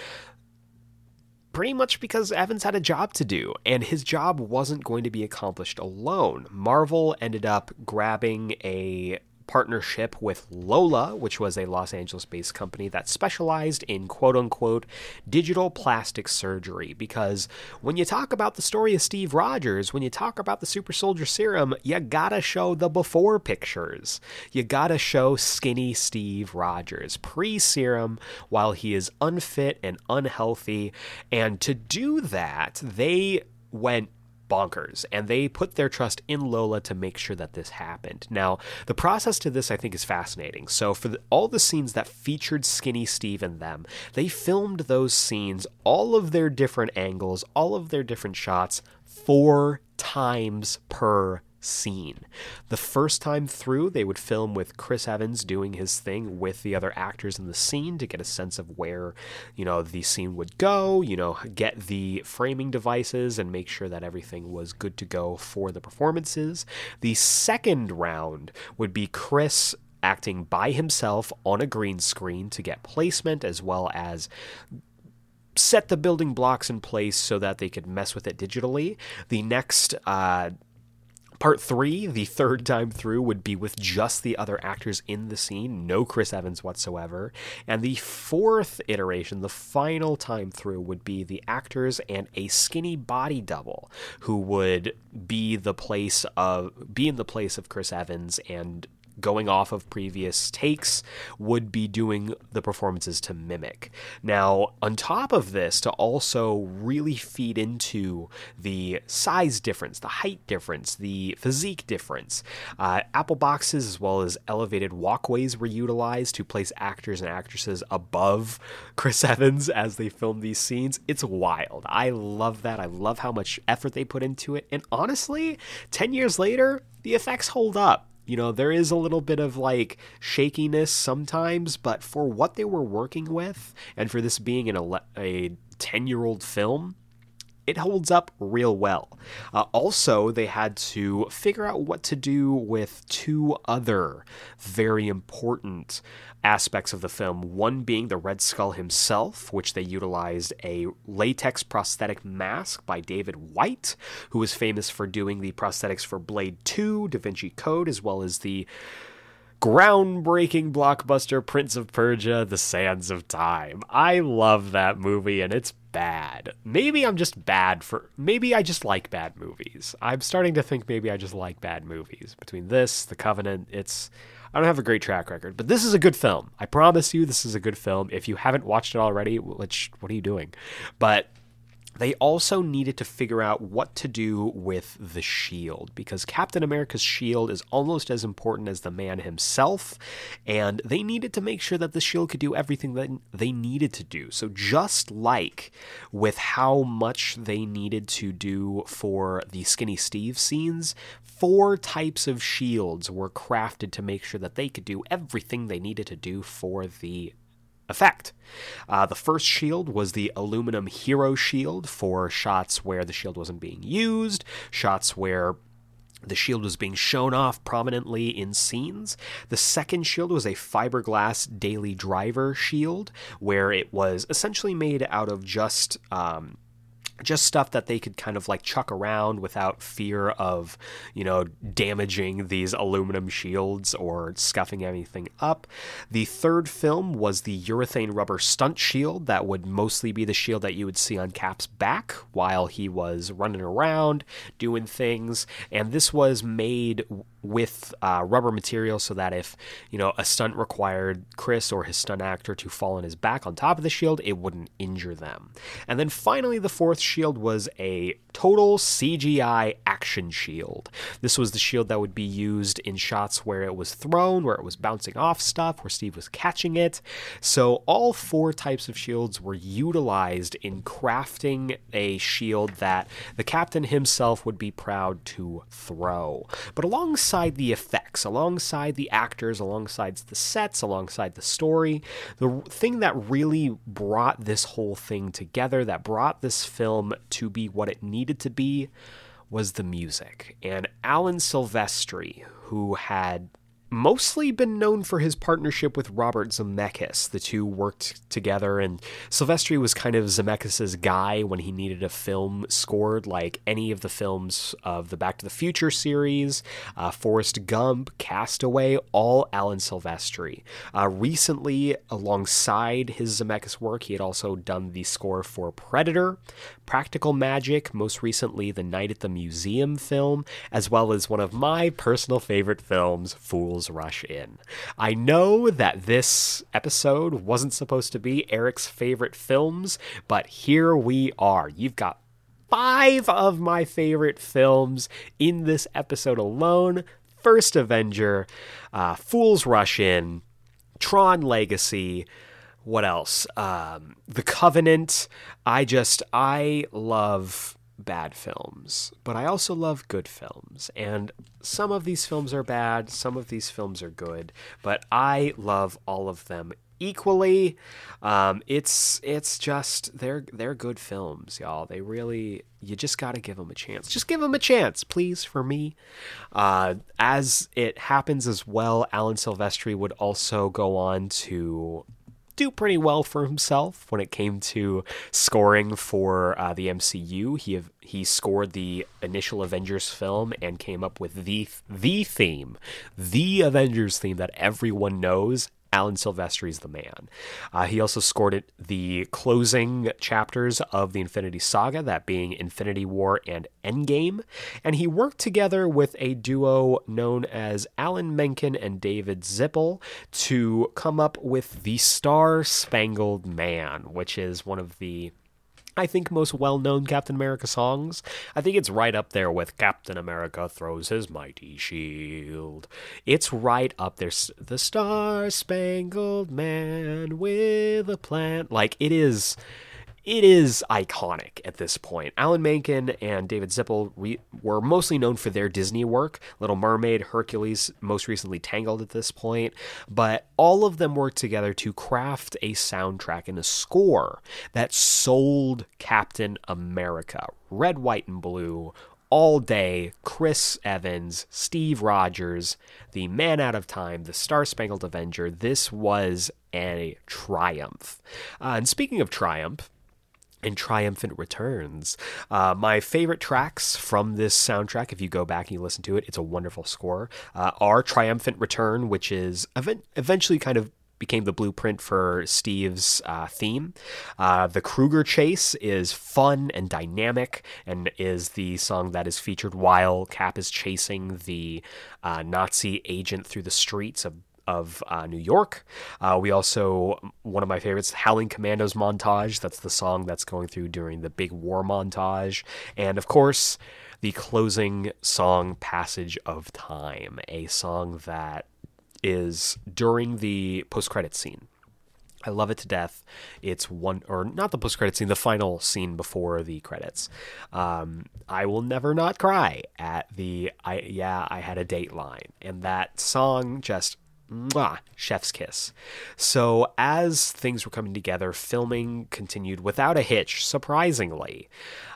pretty much because Evans had a job to do, and his job wasn't going to be accomplished alone. Marvel ended up grabbing a partnership with Lola, which was a Los Angeles based company that specialized in quote unquote digital plastic surgery. Because when you talk about the story of Steve Rogers, when you talk about the super soldier serum, you gotta show the before pictures. You gotta show skinny Steve Rogers pre serum while he is unfit and unhealthy. And to do that, they went bonkers. And they put their trust in Lola to make sure that this happened. Now, the process to this I think is fascinating. So, for the, all the scenes that featured Skinny Steve and them, they filmed those scenes, all of their different angles, all of their different shots, four times per scene. The first time through, they would film with Chris Evans doing his thing with the other actors in the scene to get a sense of where, you know, the scene would go, you know, get the framing devices and make sure that everything was good to go for the performances. The second round would be Chris acting by himself on a green screen to get placement as well as set the building blocks in place so that they could mess with it digitally. The next uh, Part three, the third time through, would be with just the other actors in the scene, no Chris Evans whatsoever. And the fourth iteration, the final time through, would be the actors and a skinny body double who would be the place of be in the place of Chris Evans and going off of previous takes would be doing the performances to mimic. Now, on top of this, to also really feed into the size difference, the height difference, the physique difference, uh, Apple boxes as well as elevated walkways were utilized to place actors and actresses above Chris [LAUGHS] Evans as they filmed these scenes. It's wild. I love that. I love how much effort they put into it. And honestly, 10 years later, the effects hold up. You know, there is a little bit of like shakiness sometimes, but for what they were working with, and for this being an a 10 year old film, it holds up real well. Uh, also, they had to figure out what to do with two other very important aspects of the film. One being the Red Skull himself, which they utilized a latex prosthetic mask by David White, who was famous for doing the prosthetics for Blade 2, Da Vinci Code, as well as the groundbreaking blockbuster Prince of Persia: The Sands of Time. I love that movie and it's bad. Maybe I'm just bad for maybe I just like bad movies. I'm starting to think maybe I just like bad movies. Between this, The Covenant, it's I don't have a great track record, but this is a good film. I promise you, this is a good film. If you haven't watched it already, which what are you doing? But they also needed to figure out what to do with the shield because Captain America's shield is almost as important as the man himself, and they needed to make sure that the shield could do everything that they needed to do. So, just like with how much they needed to do for the Skinny Steve scenes, four types of shields were crafted to make sure that they could do everything they needed to do for the effect. Uh, the first shield was the aluminum hero shield for shots where the shield wasn't being used, shots where the shield was being shown off prominently in scenes. The second shield was a fiberglass daily driver shield, where it was essentially made out of just um, just stuff that they could kind of like chuck around without fear of, you know, damaging these aluminum shields or scuffing anything up. The third film was the urethane rubber stunt shield that would mostly be the shield that you would see on Cap's back while he was running around doing things. And this was made with uh, rubber material so that if you know a stunt required Chris or his stunt actor to fall on his back on top of the shield, it wouldn't injure them. And then finally, the fourth shield was a total CGI action shield. This was the shield that would be used in shots where it was thrown, where it was bouncing off stuff, where Steve was catching it. So all four types of shields were utilized in crafting a shield that the captain himself would be proud to throw. But alongside the effects, alongside the actors, alongside the sets, alongside the story. The thing that really brought this whole thing together, that brought this film to be what it needed to be, was the music. And Alan Silvestri, who had mostly been known for his partnership with Robert Zemeckis. The two worked together, and Silvestri was kind of Zemeckis' guy when he needed a film scored, like any of the films of the Back to the Future series, uh, Forrest Gump, Castaway, all Alan Silvestri. Uh, recently, alongside his Zemeckis work, he had also done the score for Predator, Practical Magic, most recently the Night at the Museum film, as well as one of my personal favorite films, Fools Rush In. I know that this episode wasn't supposed to be Eric's favorite films, but here we are. You've got five of my favorite films in this episode alone. First Avenger, uh, Fools Rush In, Tron Legacy, what else? Um, the Covenant. I just I love bad films, but I also love good films. And some of these films are bad, some of these films are good, but I love all of them equally. Um, it's it's just they're they're good films, y'all. They really you just got to give them a chance. Just give them a chance, please, for me. Uh, as it happens as well, Alan Silvestri would also go on to do pretty well for himself when it came to scoring for uh, the MCU. He he scored the initial Avengers film and came up with the the theme, the Avengers theme that everyone knows Alan Silvestri's the man. Uh, he also scored it the closing chapters of the Infinity Saga, that being Infinity War and Endgame, and he worked together with a duo known as Alan Menken and David Zippel to come up with the Star Spangled Man, which is one of the I think, most well known Captain America songs. I think it's right up there with Captain America Throws His Mighty Shield. It's right up there. The Star Spangled Man with a Plan. Like, it is it is iconic at this point. Alan Menken and David Zippel re- were mostly known for their Disney work, Little Mermaid, Hercules, most recently Tangled at this point, but all of them worked together to craft a soundtrack and a score that sold Captain America, red, white, and blue, all day Chris Evans, Steve Rogers, the man out of time, the Star Spangled Avenger. This was a triumph. Uh, and speaking of triumph, and Triumphant Returns. Uh, my favorite tracks from this soundtrack, if you go back and you listen to it, it's a wonderful score, uh, are Triumphant Return, which is event- eventually kind of became the blueprint for Steve's uh, theme. Uh, the Kruger Chase is fun and dynamic and is the song that is featured while Cap is chasing the uh, Nazi agent through the streets of of uh, New York. Uh, we also, one of my favorites, Howling Commandos montage. That's the song that's going through during the big war montage. And of course, the closing song, Passage of Time, a song that is during the post credit scene. I love it to death. It's one, or not the post credit scene, the final scene before the credits. Um, I will never not cry at the, I yeah, I had a date line, and that song just Mwah, chef's kiss. So, as things were coming together, filming continued without a hitch, surprisingly.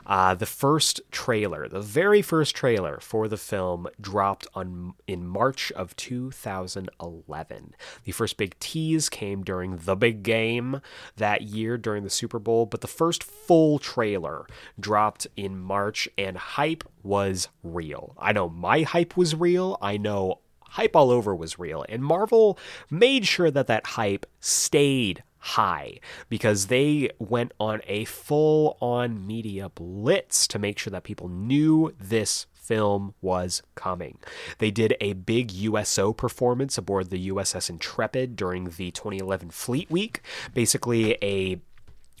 Uh, the first trailer, the very first trailer for the film, dropped on in March of 2011. The first big tease came during the big game that year during the Super Bowl, but the first full trailer dropped in March, and hype was real. I know my hype was real. I know hype all over was real. And Marvel made sure that that hype stayed high because they went on a full on media blitz to make sure that people knew this film was coming. They did a big USO performance aboard the USS Intrepid during the 2011 Fleet Week, basically a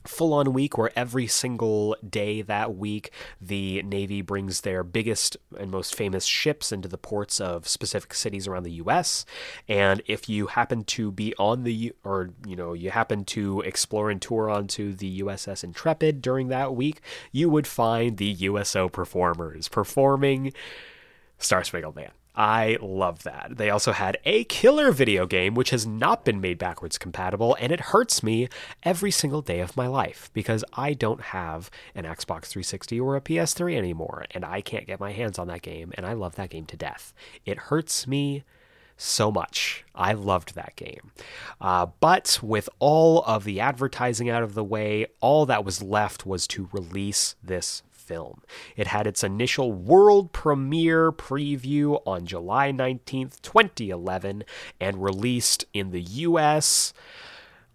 full on week where every single day that week the Navy brings their biggest and most famous ships into the ports of specific cities around the US. And if you happen to be on the, or, you know, you happen to explore and tour onto the USS Intrepid during that week, you would find the USO performers performing Star Spangled Man. I love that. They also had a killer video game which has not been made backwards compatible, and it hurts me every single day of my life because I don't have an Xbox 360 or a PS3 anymore, and I can't get my hands on that game, and I love that game to death. It hurts me so much. I loved that game. Uh, but with all of the advertising out of the way, all that was left was to release this film. It had its initial world premiere preview on July 19th, 2011, and released in the US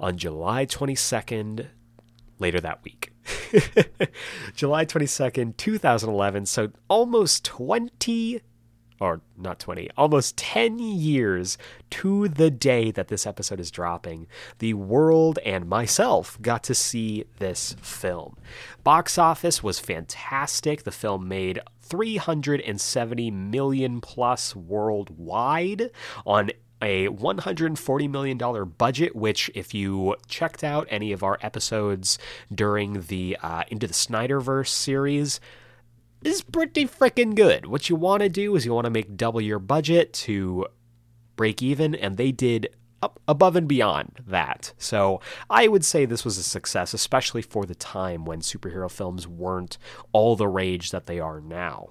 on July 22nd, later that week. [LAUGHS] July 22nd, 2011. So almost 20 or not 20, almost 10 years to the day that this episode is dropping, the world and myself got to see this film. Box office was fantastic. The film made 370 million plus worldwide on a $140 million budget, which, if you checked out any of our episodes during the uh, Into the Snyderverse series, is pretty freaking good. What you want to do is you want to make double your budget to break even, and they did up above and beyond that. So I would say this was a success, especially for the time when superhero films weren't all the rage that they are now.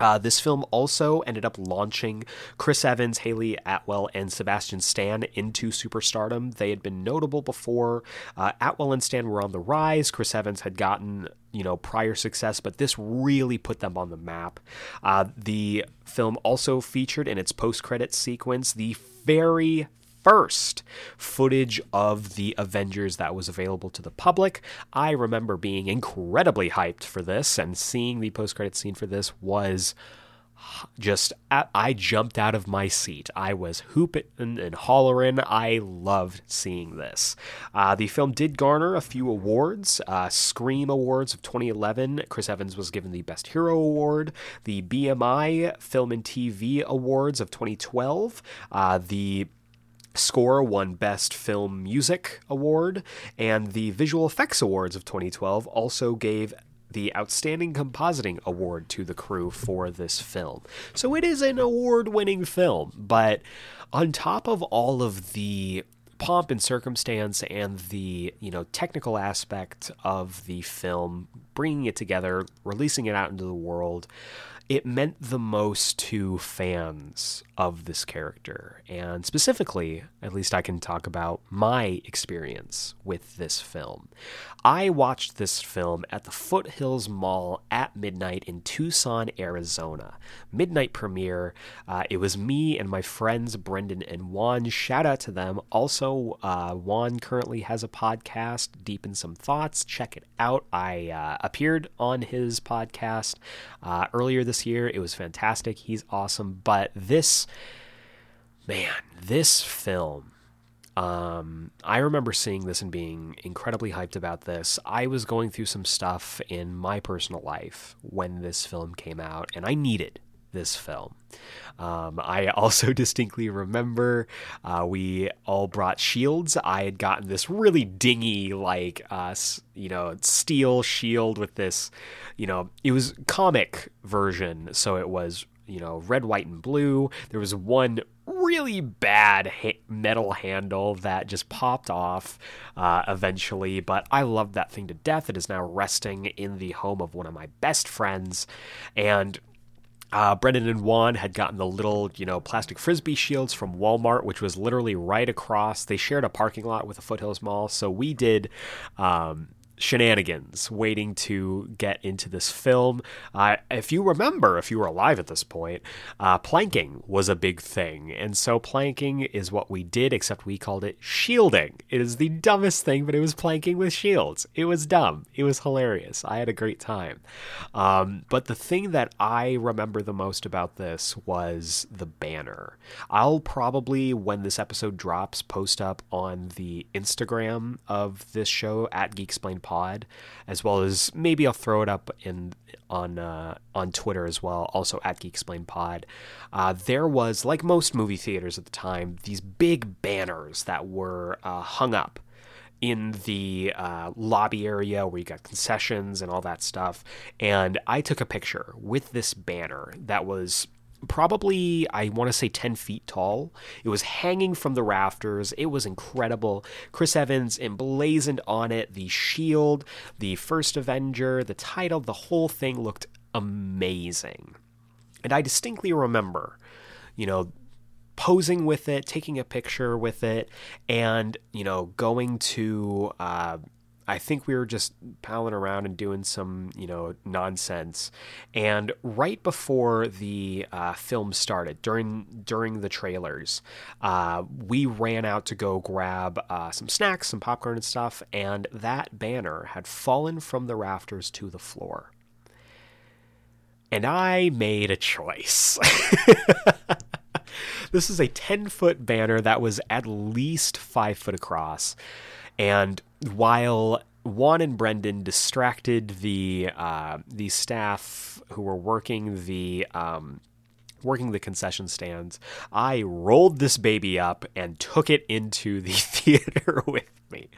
Uh, this film also ended up launching Chris Evans, Hayley Atwell, and Sebastian Stan into superstardom. They had been notable before. Uh, Atwell and Stan were on the rise. Chris Evans had gotten you know prior success, but this really put them on the map. Uh, the film also featured in its post-credit sequence the very first footage of the Avengers that was available to the public. I remember being incredibly hyped for this, and seeing the post credit scene for this was just I jumped out of my seat. I was hooping and hollering. I loved seeing this. Uh, the film did garner a few awards. Uh, Scream Awards of 2011. Chris Evans was given the Best Hero Award. The BMI Film and TV Awards of 2012. Uh, the Score won Best Film Music Award, and the Visual Effects Awards of 2012 also gave the Outstanding Compositing Award to the crew for this film. So it is an award winning film, but on top of all of the pomp and circumstance and the you know technical aspect of the film bringing it together releasing it out into the world it meant the most to fans of this character. And specifically, at least I can talk about my experience with this film. I watched this film at the Foothills Mall at midnight in Tucson, Arizona. Midnight premiere. Uh, it was me and my friends Brendan and Juan. Shout out to them. Also, uh, Juan currently has a podcast, Deep in Some Thoughts. Check it out. I uh, appeared on his podcast uh, earlier this year. It was fantastic. He's awesome. But this, man, this film. Um, I remember seeing this and being incredibly hyped about this. I was going through some stuff in my personal life when this film came out, and I needed this film. Um, I [LAUGHS] also distinctly remember uh, we all brought shields. I had gotten this really dingy, like, uh, you know, steel shield with this, you know, it was comic version. So it was, you know, red, white, and blue. There was one really bad ha- metal handle that just popped off uh, eventually, but I loved that thing to death. It is now resting in the home of one of my best friends, and uh, Brendan and Juan had gotten the little, you know, plastic frisbee shields from Walmart, which was literally right across. They shared a parking lot with the Foothills Mall, so we did um, shenanigans waiting to get into this film. Uh, if you remember, if you were alive at this point, uh, planking was a big thing. And so planking is what we did, except we called it shielding. It is the dumbest thing, but it was planking with shields. It was dumb. It was hilarious. I had a great time. Um, but the thing that I remember the most about this was the banner. I'll probably, when this episode drops, post up on the Instagram of this show at Geeksplained pod, as well as maybe I'll throw it up in on uh, on Twitter as well, also at Geeksplained Pod. Uh, there was, like most movie theaters at the time, these big banners that were uh, hung up in the uh, lobby area where you got concessions and all that stuff. And I took a picture with this banner that was probably I want to say 10 feet tall. It was hanging from the rafters. It was incredible. Chris Evans emblazoned on it the shield, the first Avenger, the title, the whole thing looked amazing. And I distinctly remember, you know, posing with it, taking a picture with it, and you know, going to. Uh, I think we were just palling around and doing some, you know, nonsense. And right before the uh, film started, during during the trailers, uh, we ran out to go grab uh, some snacks, some popcorn and stuff, and that banner had fallen from the rafters to the floor. And I made a choice. [LAUGHS] this is a 10 foot banner that was at least five foot across. And while Juan and Brendan distracted the uh, the staff who were working the um, working the concession stands, I rolled this baby up and took it into the [LAUGHS] theater with me.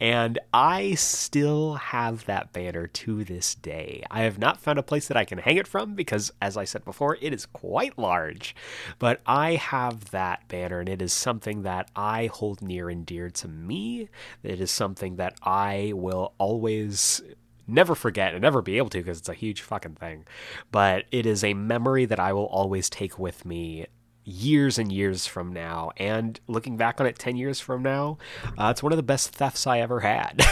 And I still have that banner to this day. I have not found a place that I can hang it from because, as I said before, it is quite large. But I have that banner, and it is something that I hold near and dear to me. It is something that I will always never forget and never be able to because it's a huge fucking thing. But it is a memory that I will always take with me years and years from now. And looking back on it 10 years from now, uh, it's one of the best thefts I ever had.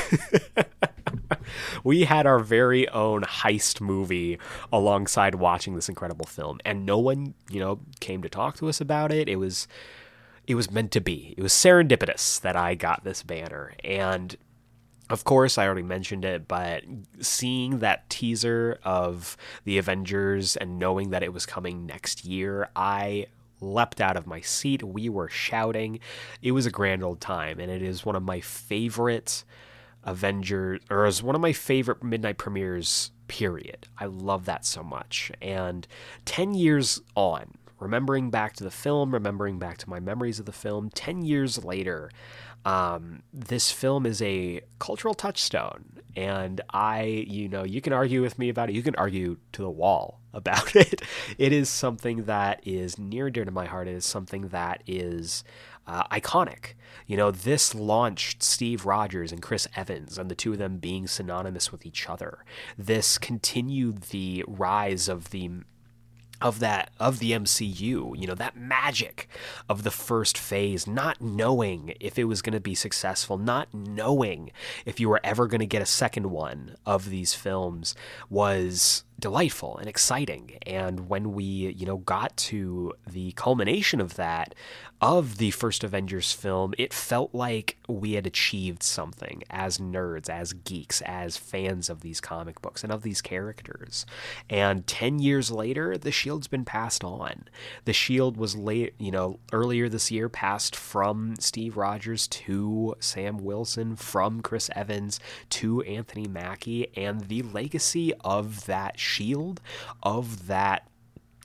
[LAUGHS] we had our very own heist movie alongside watching this incredible film, and no one, you know, came to talk to us about it. It was. It was meant to be. It was serendipitous that I got this banner. And of course, I already mentioned it, but seeing that teaser of the Avengers and knowing that it was coming next year, I leapt out of my seat. We were shouting. It was a grand old time, and it is one of my favorite Avengers, or is one of my favorite midnight premieres. Period. I love that so much. And ten years on, remembering back to the film, remembering back to my memories of the film, ten years later, um, this film is a cultural touchstone, and I, you know, you can argue with me about it. You can argue to the wall [LAUGHS] about it. It is something that is near and dear to my heart. It is something that is uh, iconic. You know, this launched Steve Rogers and Chris Evans, and the two of them being synonymous with each other. This continued the rise of the of that of the MCU, you know, that magic of the first phase, not knowing if it was going to be successful, not knowing if you were ever going to get a second one of these films was delightful and exciting. And when we, you know, got to the culmination of that, of the first Avengers film, it felt like we had achieved something as nerds, as geeks, as fans of these comic books and of these characters. And 10 years later, the shield's been passed on. The shield was late, you know, earlier this year passed from Steve Rogers to Sam Wilson, from Chris Evans to Anthony Mackie, and the legacy of that shield, of that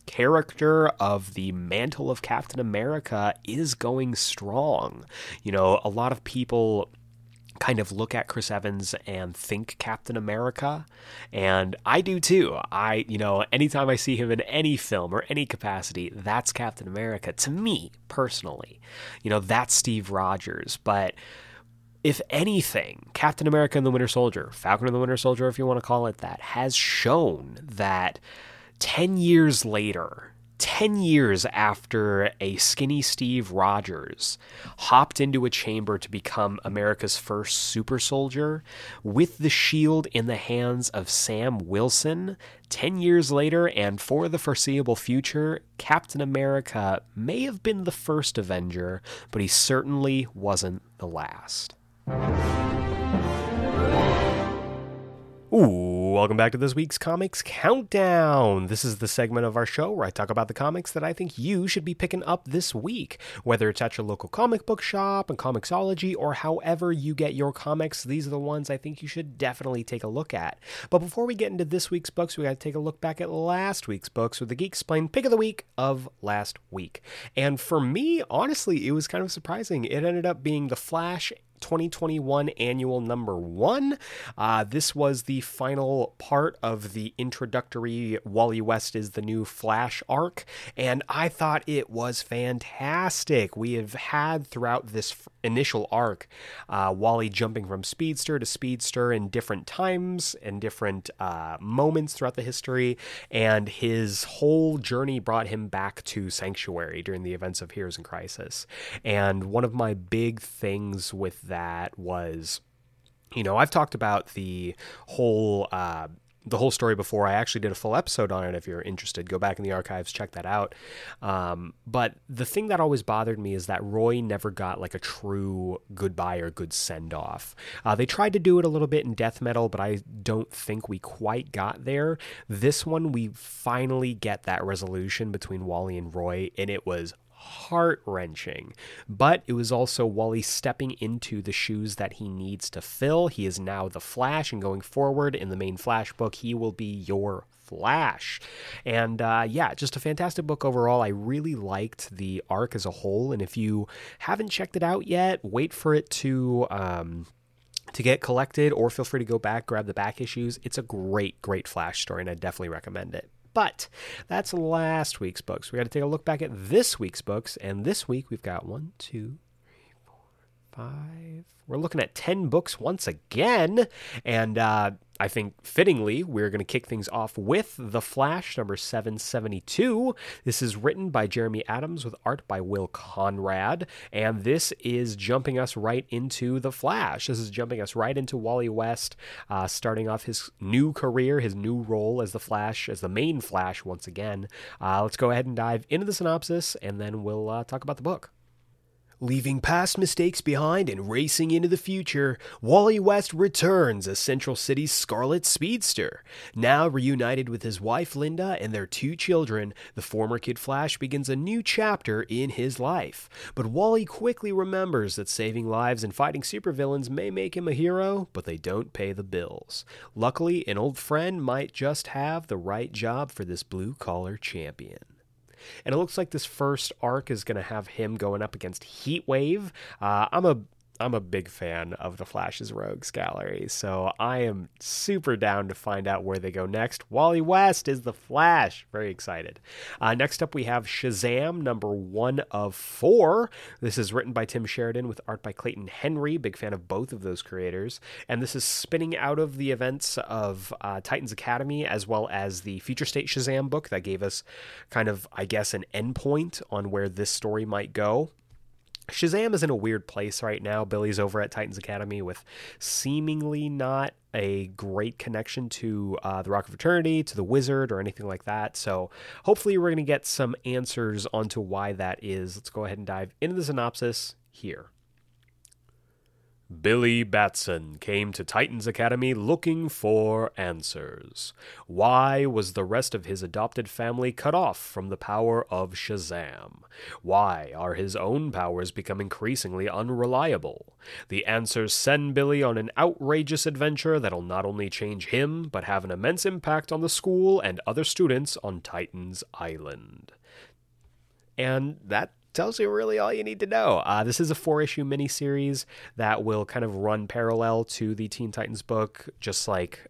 character of the mantle of Captain America is going strong. You know, a lot of people kind of look at Chris Evans and think Captain America. And I do too. I, you know, anytime I see him in any film or any capacity, that's Captain America to me personally. You know, that's Steve Rogers. But if anything, Captain America and the Winter Soldier, Falcon and the Winter Soldier, if you want to call it that, has shown that 10 years later, 10 years after a skinny Steve Rogers hopped into a chamber to become America's first super soldier, with the shield in the hands of Sam Wilson, 10 years later and for the foreseeable future, Captain America may have been the first Avenger, but he certainly wasn't the last. Ooh, welcome back to this week's Comics Countdown. This is the segment of our show where I talk about the comics that I think you should be picking up this week, whether it's at your local comic book shop and Comixology or however you get your comics. These are the ones I think you should definitely take a look at. But before we get into this week's books, we got to take a look back at last week's books with the Geeksplained pick of the week of last week. And for me, honestly, it was kind of surprising. It ended up being The Flash 2021 annual number one. Uh, this was the final part of the introductory Wally West is the new Flash arc, and I thought it was fantastic. We have had throughout this initial arc uh, Wally jumping from speedster to speedster in different times and different uh, moments throughout the history, and his whole journey brought him back to Sanctuary during the events of Heroes in Crisis. And one of my big things with that was you know, I've talked about the whole uh, the whole story before. I actually did a full episode on it. If you're interested, go back in the archives, check that out. Um, but the thing that always bothered me is that Roy never got like a true goodbye or good send off. Uh, they tried to do it a little bit in death metal, but I don't think we quite got there. This one, we finally get that resolution between Wally and Roy, and it was heart wrenching. But it was also Wally stepping into the shoes that he needs to fill. He is now the Flash, and going forward in the main Flash book, he will be your Flash. And uh, yeah, just a fantastic book overall. I really liked the arc as a whole. And if you haven't checked it out yet, wait for it to. Um, to get collected, or feel free to go back, grab the back issues. It's a great, great Flash story, and I definitely recommend it. But that's last week's books. We got to take a look back at this week's books, and this week we've got one, two, five. We're looking at 10 books once again. And uh, I think fittingly, we're going to kick things off with The Flash, number 772. This is written by Jeremy Adams with art by Will Conrad. And this is jumping us right into The Flash. This is jumping us right into Wally West, uh, starting off his new career, his new role as The Flash, as the main Flash once again. Uh, let's go ahead and dive into the synopsis, and then we'll uh, talk about the book. Leaving past mistakes behind and racing into the future, Wally West returns as Central City's Scarlet Speedster. Now reunited with his wife Linda and their two children, the former Kid Flash begins a new chapter in his life. But Wally quickly remembers that saving lives and fighting supervillains may make him a hero, but they don't pay the bills. Luckily, an old friend might just have the right job for this blue collar champion. And it looks like this first arc is going to have him going up against Heatwave. Uh, I'm a I'm a big fan of the Flash's Rogues Gallery, so I am super down to find out where they go next. Wally West is the Flash. Very excited. Uh, next up, we have Shazam, number one of four. This is written by Tim Sheridan with art by Clayton Henry. Big fan of both of those creators. And this is spinning out of the events of uh, Titans Academy as well as the Future State Shazam book that gave us kind of, I guess, an endpoint on where this story might go. Shazam is in a weird place right now. Billy's over at Titans Academy with seemingly not a great connection to uh, the Rock of Eternity, to the Wizard, or anything like that. So hopefully, we're going to get some answers onto why that is. Let's go ahead and dive into the synopsis here. Billy Batson came to Titans Academy looking for answers. Why was the rest of his adopted family cut off from the power of Shazam? Why are his own powers become increasingly unreliable? The answers send Billy on an outrageous adventure that'll not only change him, but have an immense impact on the school and other students on Titans Island. And that tells you really all you need to know. Uh, this is a four issue miniseries that will kind of run parallel to the Teen Titans book, just like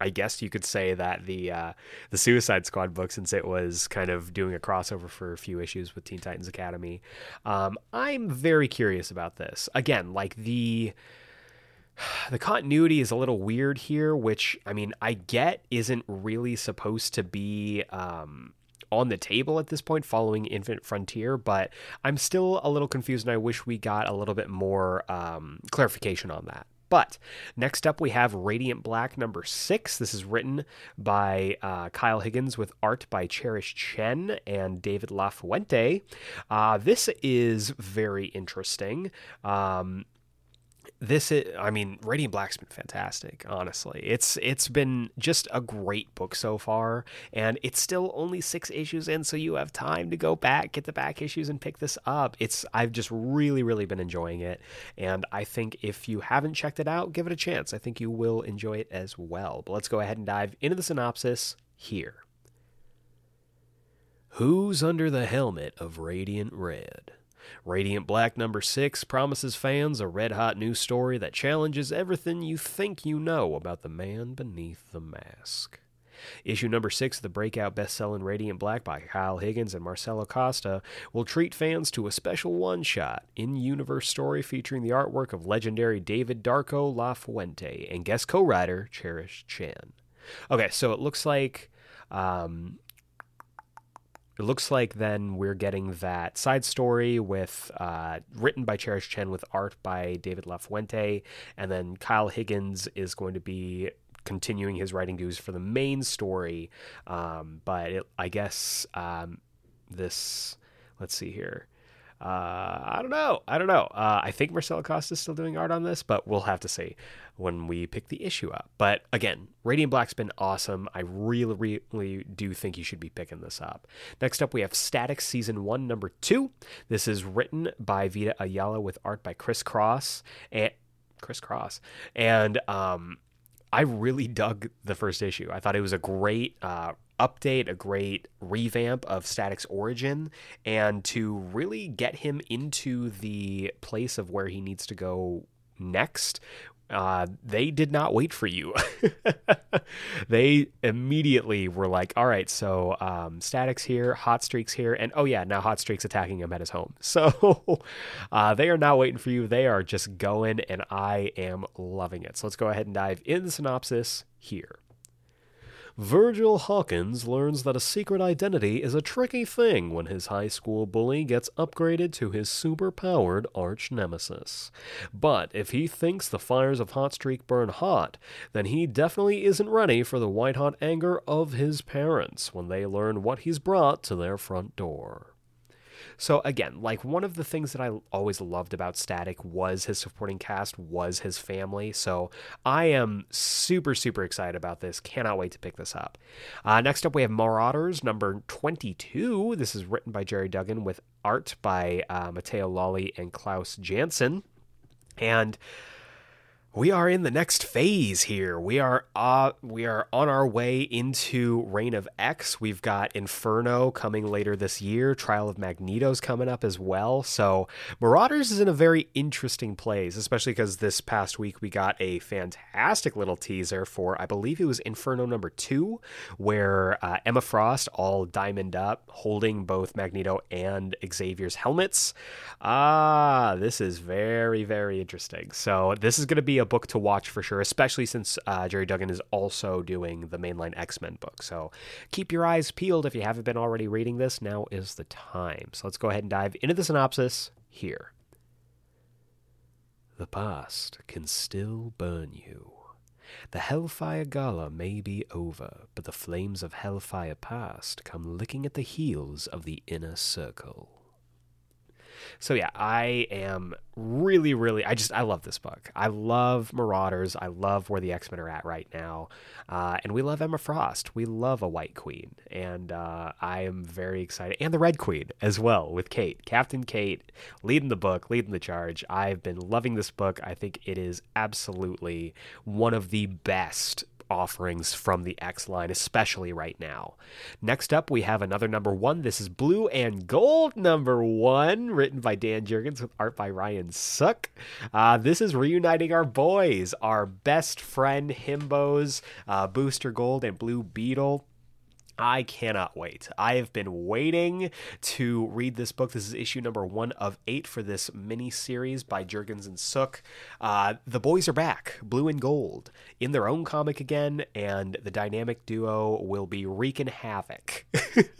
I guess you could say that the uh, the Suicide Squad book, since it was kind of doing a crossover for a few issues with Teen Titans Academy. Um, I'm very curious about this. Again, like the [SIGHS] the continuity is a little weird here, which I mean I get isn't really supposed to be. Um, on the table at this point following Infinite Frontier, but I'm still a little confused and I wish we got a little bit more um, clarification on that. But next up, we have Radiant Black number six. This is written by uh, Kyle Higgins with art by Cherish Chen and David LaFuente. Uh, this is very interesting. Um, this is, I mean, Radiant Black's been fantastic, honestly. It's it's been just a great book so far, and it's still only six issues in, so you have time to go back, get the back issues, and pick this up. It's I've just really, really been enjoying it, and I think if you haven't checked it out, give it a chance. I think you will enjoy it as well. But let's go ahead and dive into the synopsis here. Who's under the helmet of Radiant Red? Radiant Black number 6 promises fans a red hot new story that challenges everything you think you know about the man beneath the mask. Issue number six of the breakout best-selling Radiant Black by Kyle Higgins and Marcelo Costa will treat fans to a special one-shot in-universe story featuring the artwork of legendary David Darko Lafuente and guest co-writer Cherish Chen. Okay, so it looks like um, it looks like then we're getting that side story with uh, written by Cherish Chen with art by David Lafuente, and then Kyle Higgins is going to be continuing his writing dues for the main story. Um, but it, I guess um, this, let's see here. Uh, I don't know. I don't know. Uh, I think Marcelo Costa is still doing art on this, but we'll have to see when we pick the issue up. But again, Radiant Black's been awesome. I really, really do think you should be picking this up. Next up, we have Static Season 1, Number 2. This is written by Vita Ayala with art by Chris Cross. And Chris Cross. And um, I really dug the first issue. I thought it was a great uh, update, a great revamp of Static's origin, and to really get him into the place of where he needs to go next uh, they did not wait for you. [LAUGHS] they immediately were like, all right, so um, Static's here, Hot Streak's here, and oh yeah, now Hot Streak's attacking him at his home. [LAUGHS] So uh, they are not waiting for you. They are just going, and I am loving it. So let's go ahead and dive in the synopsis here. Virgil Hawkins learns that a secret identity is a tricky thing when his high school bully gets upgraded to his super-powered arch nemesis. But if he thinks the fires of Hot Streak burn hot, then he definitely isn't ready for the white-hot anger of his parents when they learn what he's brought to their front door. So again, like one of the things that I always loved about Static was his supporting cast, was his family. So I am super super excited about this. Cannot wait to pick this up. Uh, next up, we have Marauders number twenty two. This is written by Gerry Duggan with art by uh, Matteo Lolli and Klaus Janson, and we are in the next phase here. We are uh, we are on our way into Reign of X. We've got Inferno coming later this year. Trial of Magneto's coming up as well. So Marauders is in a very interesting place, especially because this past week we got a fantastic little teaser for I believe it was Inferno number two, where uh, Emma Frost all diamond up, holding both Magneto and Xavier's helmets. Ah, this is very very interesting. So this is going to be a book to watch for sure, especially since uh, Gerry Duggan is also doing the mainline X Men book. So keep your eyes peeled if you haven't been already reading this. Now is the time. So let's go ahead and dive into the synopsis here. The past can still burn you. The Hellfire Gala may be over, but the flames of Hellfire Past come licking at the heels of the inner circle. So yeah, I am really, really. I just I love this book. I love Marauders. I love where the X Men are at right now, uh, and we love Emma Frost. We love a White Queen, and uh, I am very excited. And the Red Queen as well with Kate, Captain Kate, leading the book, leading the charge. I've been loving this book. I think it is absolutely one of the best offerings from the X line, especially right now. Next up, we have another number one. This is Blue and Gold number one, written by Dan Jurgens with art by Ryan Sook. Uh, this is reuniting our boys, our best friend Himbos, uh, Booster Gold, and Blue Beetle. I cannot wait. I have been waiting to read this book. This is issue number one of eight for this mini series by Jurgens and Sook. Uh, the boys are back, blue and gold, in their own comic again, and the dynamic duo will be wreaking havoc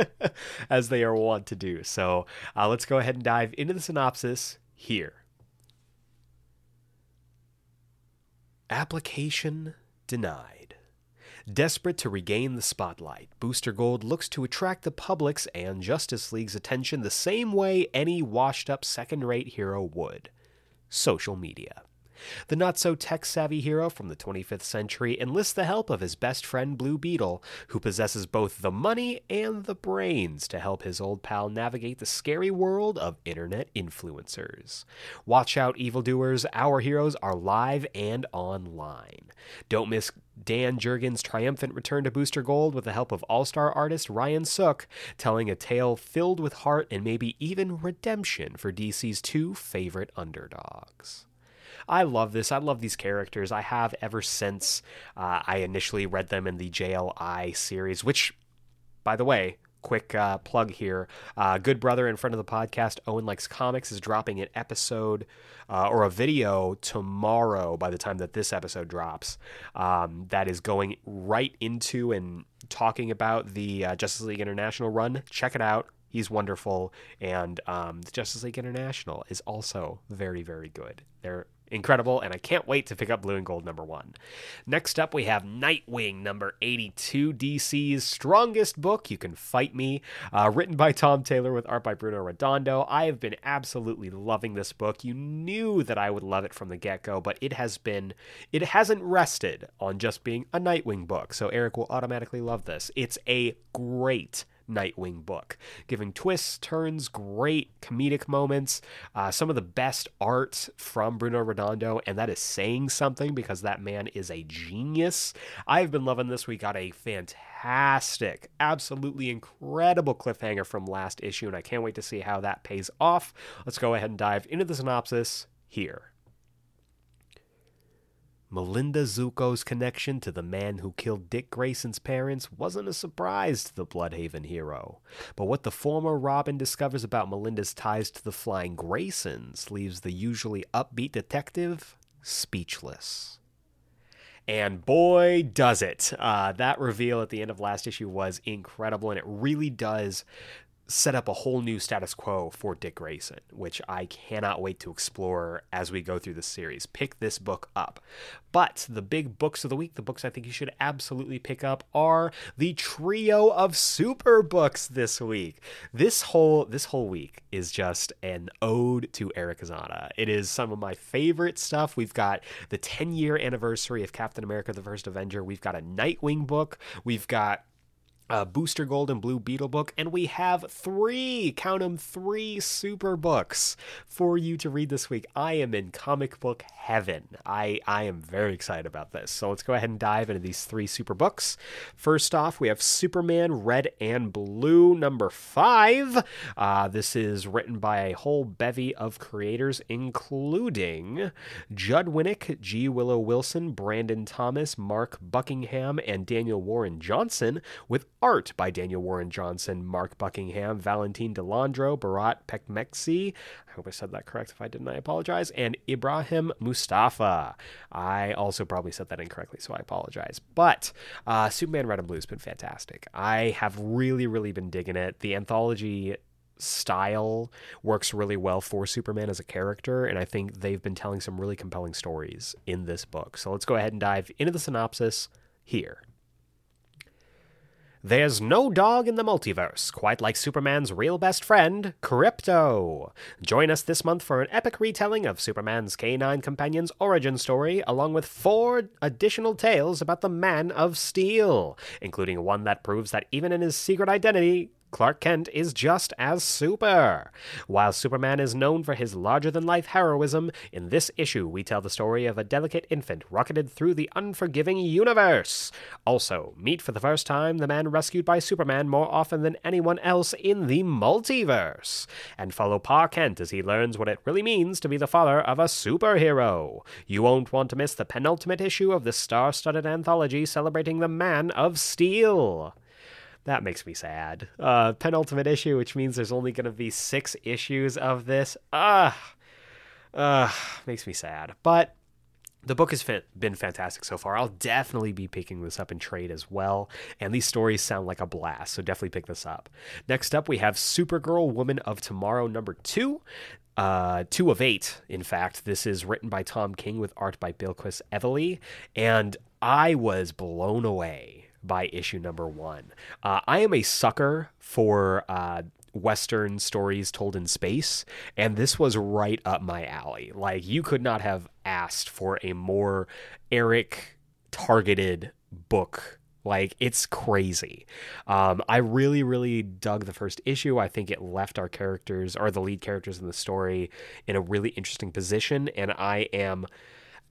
[LAUGHS] as they are wont to do. So uh, let's go ahead and dive into the synopsis here. Application denied. Desperate to regain the spotlight, Booster Gold looks to attract the public's and Justice League's attention the same way any washed up second rate hero would social media. The not so tech savvy hero from the 25th century enlists the help of his best friend Blue Beetle, who possesses both the money and the brains to help his old pal navigate the scary world of internet influencers. Watch out, evildoers, our heroes are live and online. Don't miss Dan Jurgens' triumphant return to Booster Gold with the help of all star artist Ryan Sook, telling a tale filled with heart and maybe even redemption for DC's two favorite underdogs. I love this. I love these characters. I have ever since uh, I initially read them in the JLI series, which, by the way, quick uh, plug here. Uh, good brother in front of the podcast, Owen Likes Comics, is dropping an episode uh, or a video tomorrow by the time that this episode drops um, that is going right into and talking about the uh, Justice League International run. Check it out. He's wonderful. And um, Justice League International is also very, very good. They're incredible, and I can't wait to pick up Blue and Gold number one. Next up, we have Nightwing number 82, DC's strongest book, You Can Fight Me, uh, written by Tom Taylor with art by Bruno Redondo. I have been absolutely loving this book. You knew that I would love it from the get go, but it has been, it hasn't rested on just being a Nightwing book, so Eric will automatically love this. It's a great Nightwing book, giving twists, turns, great comedic moments, uh, some of the best art from Bruno Redondo, and that is saying something because that man is a genius. I've been loving this. We got a fantastic, absolutely incredible cliffhanger from last issue, and I can't wait to see how that pays off. Let's go ahead and dive into the synopsis here. Melinda Zucco's connection to the man who killed Dick Grayson's parents wasn't a surprise to the Blüdhaven hero. But what the former Robin discovers about Melinda's ties to the Flying Graysons leaves the usually upbeat detective speechless. And boy, does it. Uh, that reveal at the end of last issue was incredible, and it really does set up a whole new status quo for Dick Grayson, which I cannot wait to explore as we go through the series. Pick this book up. But the big books of the week, the books I think you should absolutely pick up are the trio of super books this week. This whole this whole week is just an ode to Eric Azana. It is some of my favorite stuff. We've got the 10 year anniversary of Captain America the First Avenger. We've got a Nightwing book. We've got uh, Booster Gold and Blue Beetle book, and we have three, count them, three super books for you to read this week. I am in comic book heaven. I, I am very excited about this. So let's go ahead and dive into these three super books. First off, we have Superman Red and Blue, number five. Uh, this is written by a whole bevy of creators, including Judd Winick, G. Willow Wilson, Brandon Thomas, Mark Buckingham, and Daniel Warren Johnson, with art by Daniel Warren Johnson, Mark Buckingham, Valentine Delandro, Bharat Pekmeksi. I hope I said that correct. If I didn't, I apologize. And Ibrahim Moustafa. I also probably said that incorrectly, so I apologize. But uh, Superman Red and Blue has been fantastic. I have really, really been digging it. The anthology style works really well for Superman as a character, and I think they've been telling some really compelling stories in this book. So let's go ahead and dive into the synopsis here. There's no dog in the multiverse quite like Superman's real best friend, Krypto. Join us this month for an epic retelling of Superman's K9 companion's origin story, along with four additional tales about the Man of Steel, including one that proves that even in his secret identity, Clark Kent is just as super. While Superman is known for his larger than life heroism, in this issue we tell the story of a delicate infant rocketed through the unforgiving universe. Also, meet for the first time the man rescued by Superman more often than anyone else in the multiverse. And follow Pa Kent as he learns what it really means to be the father of a superhero. You won't want to miss the penultimate issue of this star studded anthology celebrating the Man of Steel. That makes me sad. Uh, penultimate issue, which means there's only going to be six issues of this. Ah, uh, makes me sad. But the book has been fantastic so far. I'll definitely be picking this up in trade as well. And these stories sound like a blast, so definitely pick this up. Next up, we have Supergirl Woman of Tomorrow number two. Uh, two of eight, in fact. This is written by Tom King with art by Bilquis Evely. And I was blown away by issue number one. Uh, I am a sucker for uh, Western stories told in space, and this was right up my alley. Like, you could not have asked for a more Eric targeted book like it's crazy. Um, I really, really dug the first issue. I think it left our characters or the lead characters in the story in a really interesting position, and I am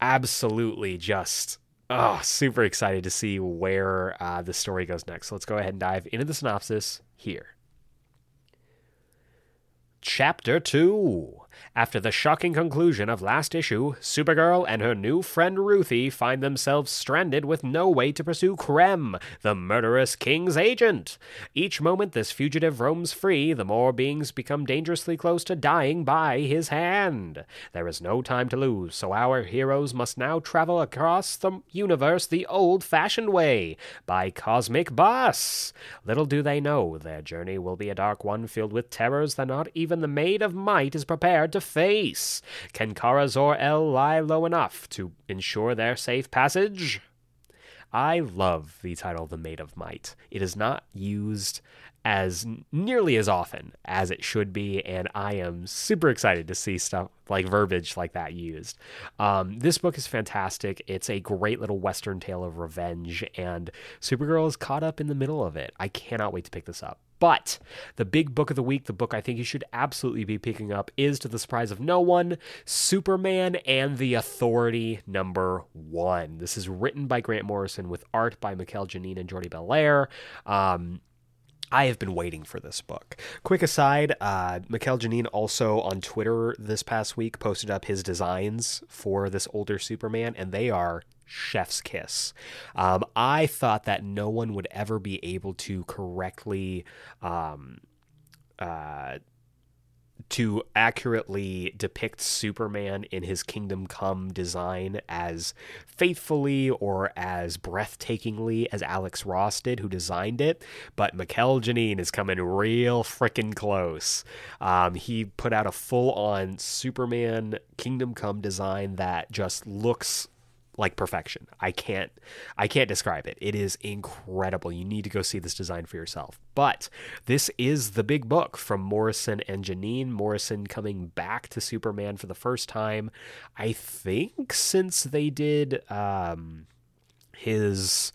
absolutely just oh super excited to see where uh, the story goes next. So let's go ahead and dive into the synopsis here. Chapter two. After the shocking conclusion of last issue, Supergirl and her new friend Ruthie find themselves stranded with no way to pursue Krem, the murderous King's agent. Each moment this fugitive roams free, the more beings become dangerously close to dying by his hand. There is no time to lose, so our heroes must now travel across the universe the old fashioned way, by cosmic bus. Little do they know their journey will be a dark one filled with terrors that not even the Maid of Might is prepared to face. Can Kara Zor-El lie low enough to ensure their safe passage? I love the title The Maid of Might. It is not used as nearly as often as it should be, and I am super excited to see stuff like verbiage like that used. Um, this book is fantastic. It's a great little Western tale of revenge, and Supergirl is caught up in the middle of it. I cannot wait to pick this up. But the big book of the week, the book I think you should absolutely be picking up, is to the surprise of no one Superman and the Authority number one. This is written by Grant Morrison with art by Mikel Janín and Jordie Bellaire. Um, I have been waiting for this book. Quick aside, uh, Mikel Janín also on Twitter this past week posted up his designs for this older Superman, and they are chef's kiss. Um, I thought that no one would ever be able to correctly um, uh, to accurately depict Superman in his Kingdom Come design as faithfully or as breathtakingly as Alex Ross did, who designed it. But Mikel Janín is coming real freaking close. Um, he put out a full on Superman Kingdom Come design that just looks like perfection. I can't I can't describe it. It is incredible. You need to go see this design for yourself. But this is the big book from Morrison and Janín. Morrison coming back to Superman for the first time, I think since they did um, his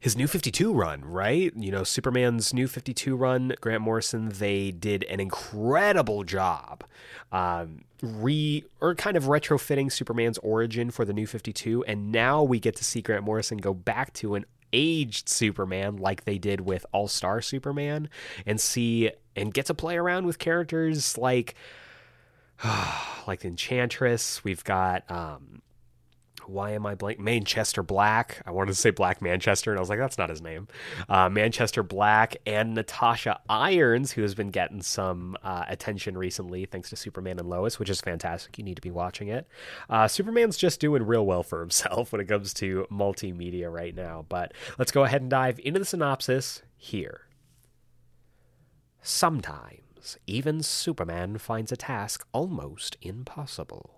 his new 52 run, right? You know, Superman's new 52 run, Grant Morrison, they did an incredible job um, re or kind of retrofitting Superman's origin for the new 52 and now we get to see Grant Morrison go back to an aged Superman like they did with All-Star Superman and see and get to play around with characters like [SIGHS] like the Enchantress, we've got um why am I blank? Manchester Black. I wanted to say Black Manchester, and I was like, that's not his name. Uh, Manchester Black and Natasha Irons, who has been getting some uh, attention recently thanks to Superman and Lois, which is fantastic. You need to be watching it. Uh, Superman's just doing real well for himself [LAUGHS] when it comes to multimedia right now. But let's go ahead and dive into the synopsis here. Sometimes, even Superman finds a task almost impossible.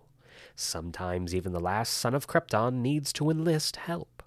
Sometimes even the last son of Krypton needs to enlist help.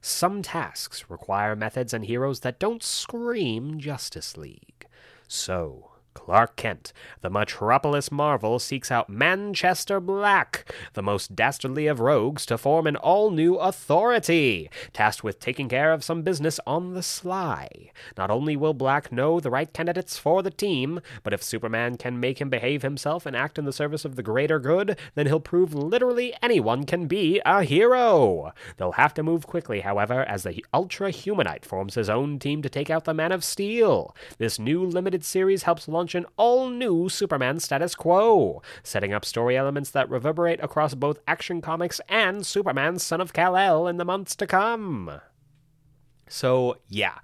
Some tasks require methods and heroes that don't scream Justice League. So, Clark Kent, the Metropolis Marvel, seeks out Manchester Black, the most dastardly of rogues, to form an all new authority, tasked with taking care of some business on the sly. Not only will Black know the right candidates for the team, but if Superman can make him behave himself and act in the service of the greater good, then he'll prove literally anyone can be a hero. They'll have to move quickly, however, as the Ultra Humanite forms his own team to take out the Man of Steel. This new limited series helps launch launch an all new Superman status quo, setting up story elements that reverberate across both Action Comics and Superman Son of Kal-El in the months to come. So, yeah,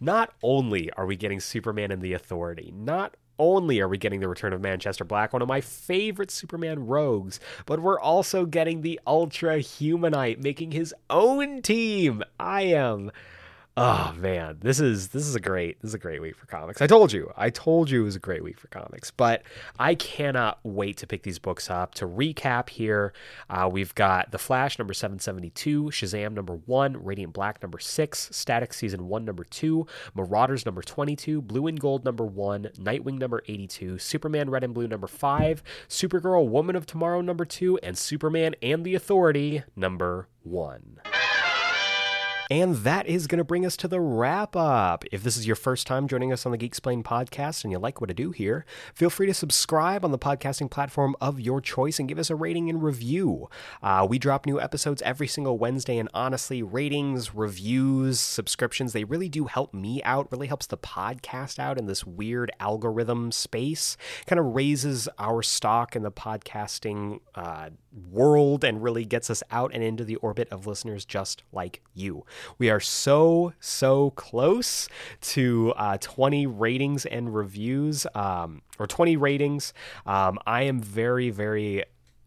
not only are we getting Superman and the Authority, not only are we getting the return of Manchester Black, one of my favorite Superman rogues, but we're also getting the Ultra Humanite making his own team. I am Oh man, this is this is a great this is a great week for comics. I told you, I told you it was a great week for comics. But I cannot wait to pick these books up. To recap here, uh, we've got The Flash number seven seventy two, Shazam number one, Radiant Black number six, Static season one number two, Marauders number twenty two, Blue and Gold number one, Nightwing number eighty two, Superman Red and Blue number five, Supergirl Woman of Tomorrow number two, and Superman and the Authority number one. And that is going to bring us to the wrap up. If this is your first time joining us on the Geeksplained podcast and you like what I do here, feel free to subscribe on the podcasting platform of your choice and give us a rating and review. Uh, we drop new episodes every single Wednesday, and honestly, ratings, reviews, subscriptions, they really do help me out, really helps the podcast out in this weird algorithm space. Kind of raises our stock in the podcasting uh, world and really gets us out and into the orbit of listeners just like you. We are so, so close to uh, 20 ratings and reviews, um, or 20 ratings. Um, I am very, very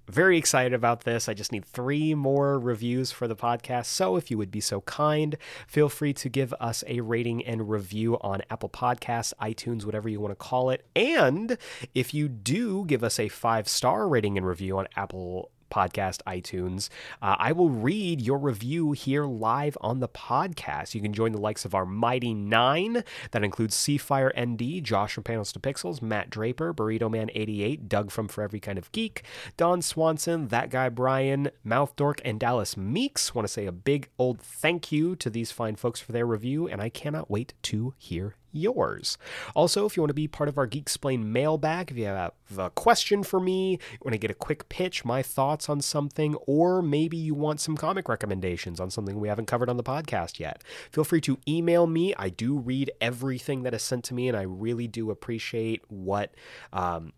very excited about this. I just need three more reviews for the podcast. So, if you would be so kind, feel free to give us a rating and review on Apple Podcasts, iTunes, whatever you want to call it. And if you do give us a five star rating and review on Apple podcast, iTunes. Uh, I will read your review here live on the podcast. You can join the likes of our Mighty Nine. That includes Seafire ND, Josh from Panels to Pixels, Matt Draper, Burrito Man 88, Doug from For Every Kind of Geek, Don Swanson, That Guy Brian, Mouth Dork, and Dallas Meeks. Want to say a big old thank you to these fine folks for their review, and I cannot wait to hear yours. Also, if you want to be part of our Geeksplained mailbag, if you have a question for me, you want to get a quick pitch, my thoughts on something, or maybe you want some comic recommendations on something we haven't covered on the podcast yet, feel free to email me. I do read everything that is sent to me, and I really do appreciate what. Um,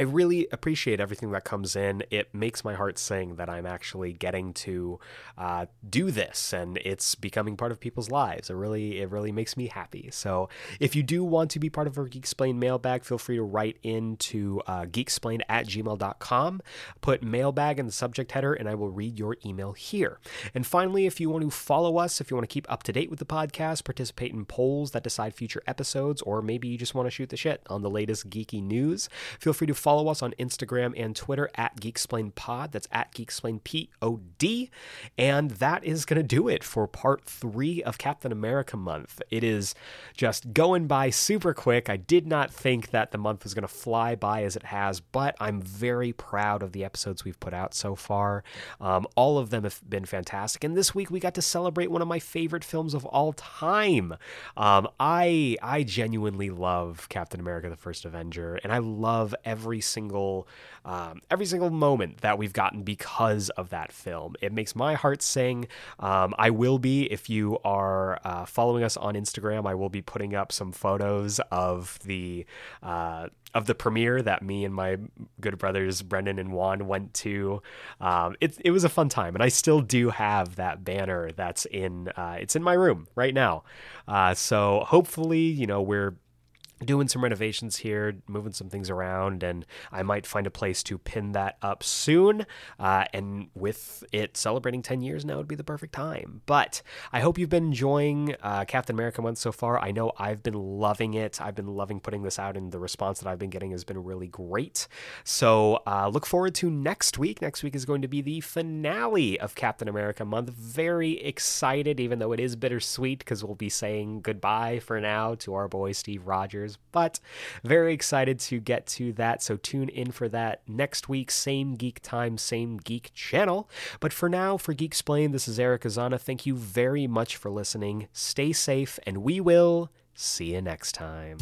I really appreciate everything that comes in. It makes my heart sing that I'm actually getting to uh, do this, and it's becoming part of people's lives. It really, it really makes me happy. So, if you do want to be part of our Geeksplained mailbag, feel free to write into uh, geeksplain at gmail.com. Put mailbag in the subject header, and I will read your email here. And finally, if you want to follow us, if you want to keep up to date with the podcast, participate in polls that decide future episodes, or maybe you just want to shoot the shit on the latest geeky news, feel free to follow us on Instagram and Twitter at GeeksplainedPod. That's at GeeksplainedPod. And that is going to do it for part three of Captain America month. It is just going by super quick. I did not think that the month was going to fly by as it has, but I'm very proud of the episodes we've put out so far. Um, all of them have been fantastic. And this week we got to celebrate one of my favorite films of all time. Um, I I genuinely love Captain America: The First Avenger, and I love every single um, every single moment that we've gotten because of that film. It makes my heart sing. Um, I will be if you are uh, following us on Instagram. I will be putting up some photos of the. Uh, of the premiere that me and my good brothers Brendan and Juan went to. Um, it it was a fun time, and I still do have that banner that's in uh, it's in my room right now. Uh, so hopefully, you know, we're doing some renovations here, moving some things around, and I might find a place to pin that up soon. Uh, and with it celebrating 10 years now would be the perfect time. But I hope you've been enjoying uh, Captain America month so far. I know I've been loving it. I've been loving putting this out, and the response that I've been getting has been really great. So uh, look forward to next week. Next week is going to be the finale of Captain America month. Very excited, even though it is bittersweet because we'll be saying goodbye for now to our boy Steve Rogers but very excited to get to that. So tune in for that next week. Same geek time, same geek channel. But for now, for Geeksplained, this is Eric Azana. Thank you very much for listening. Stay safe, and we will see you next time.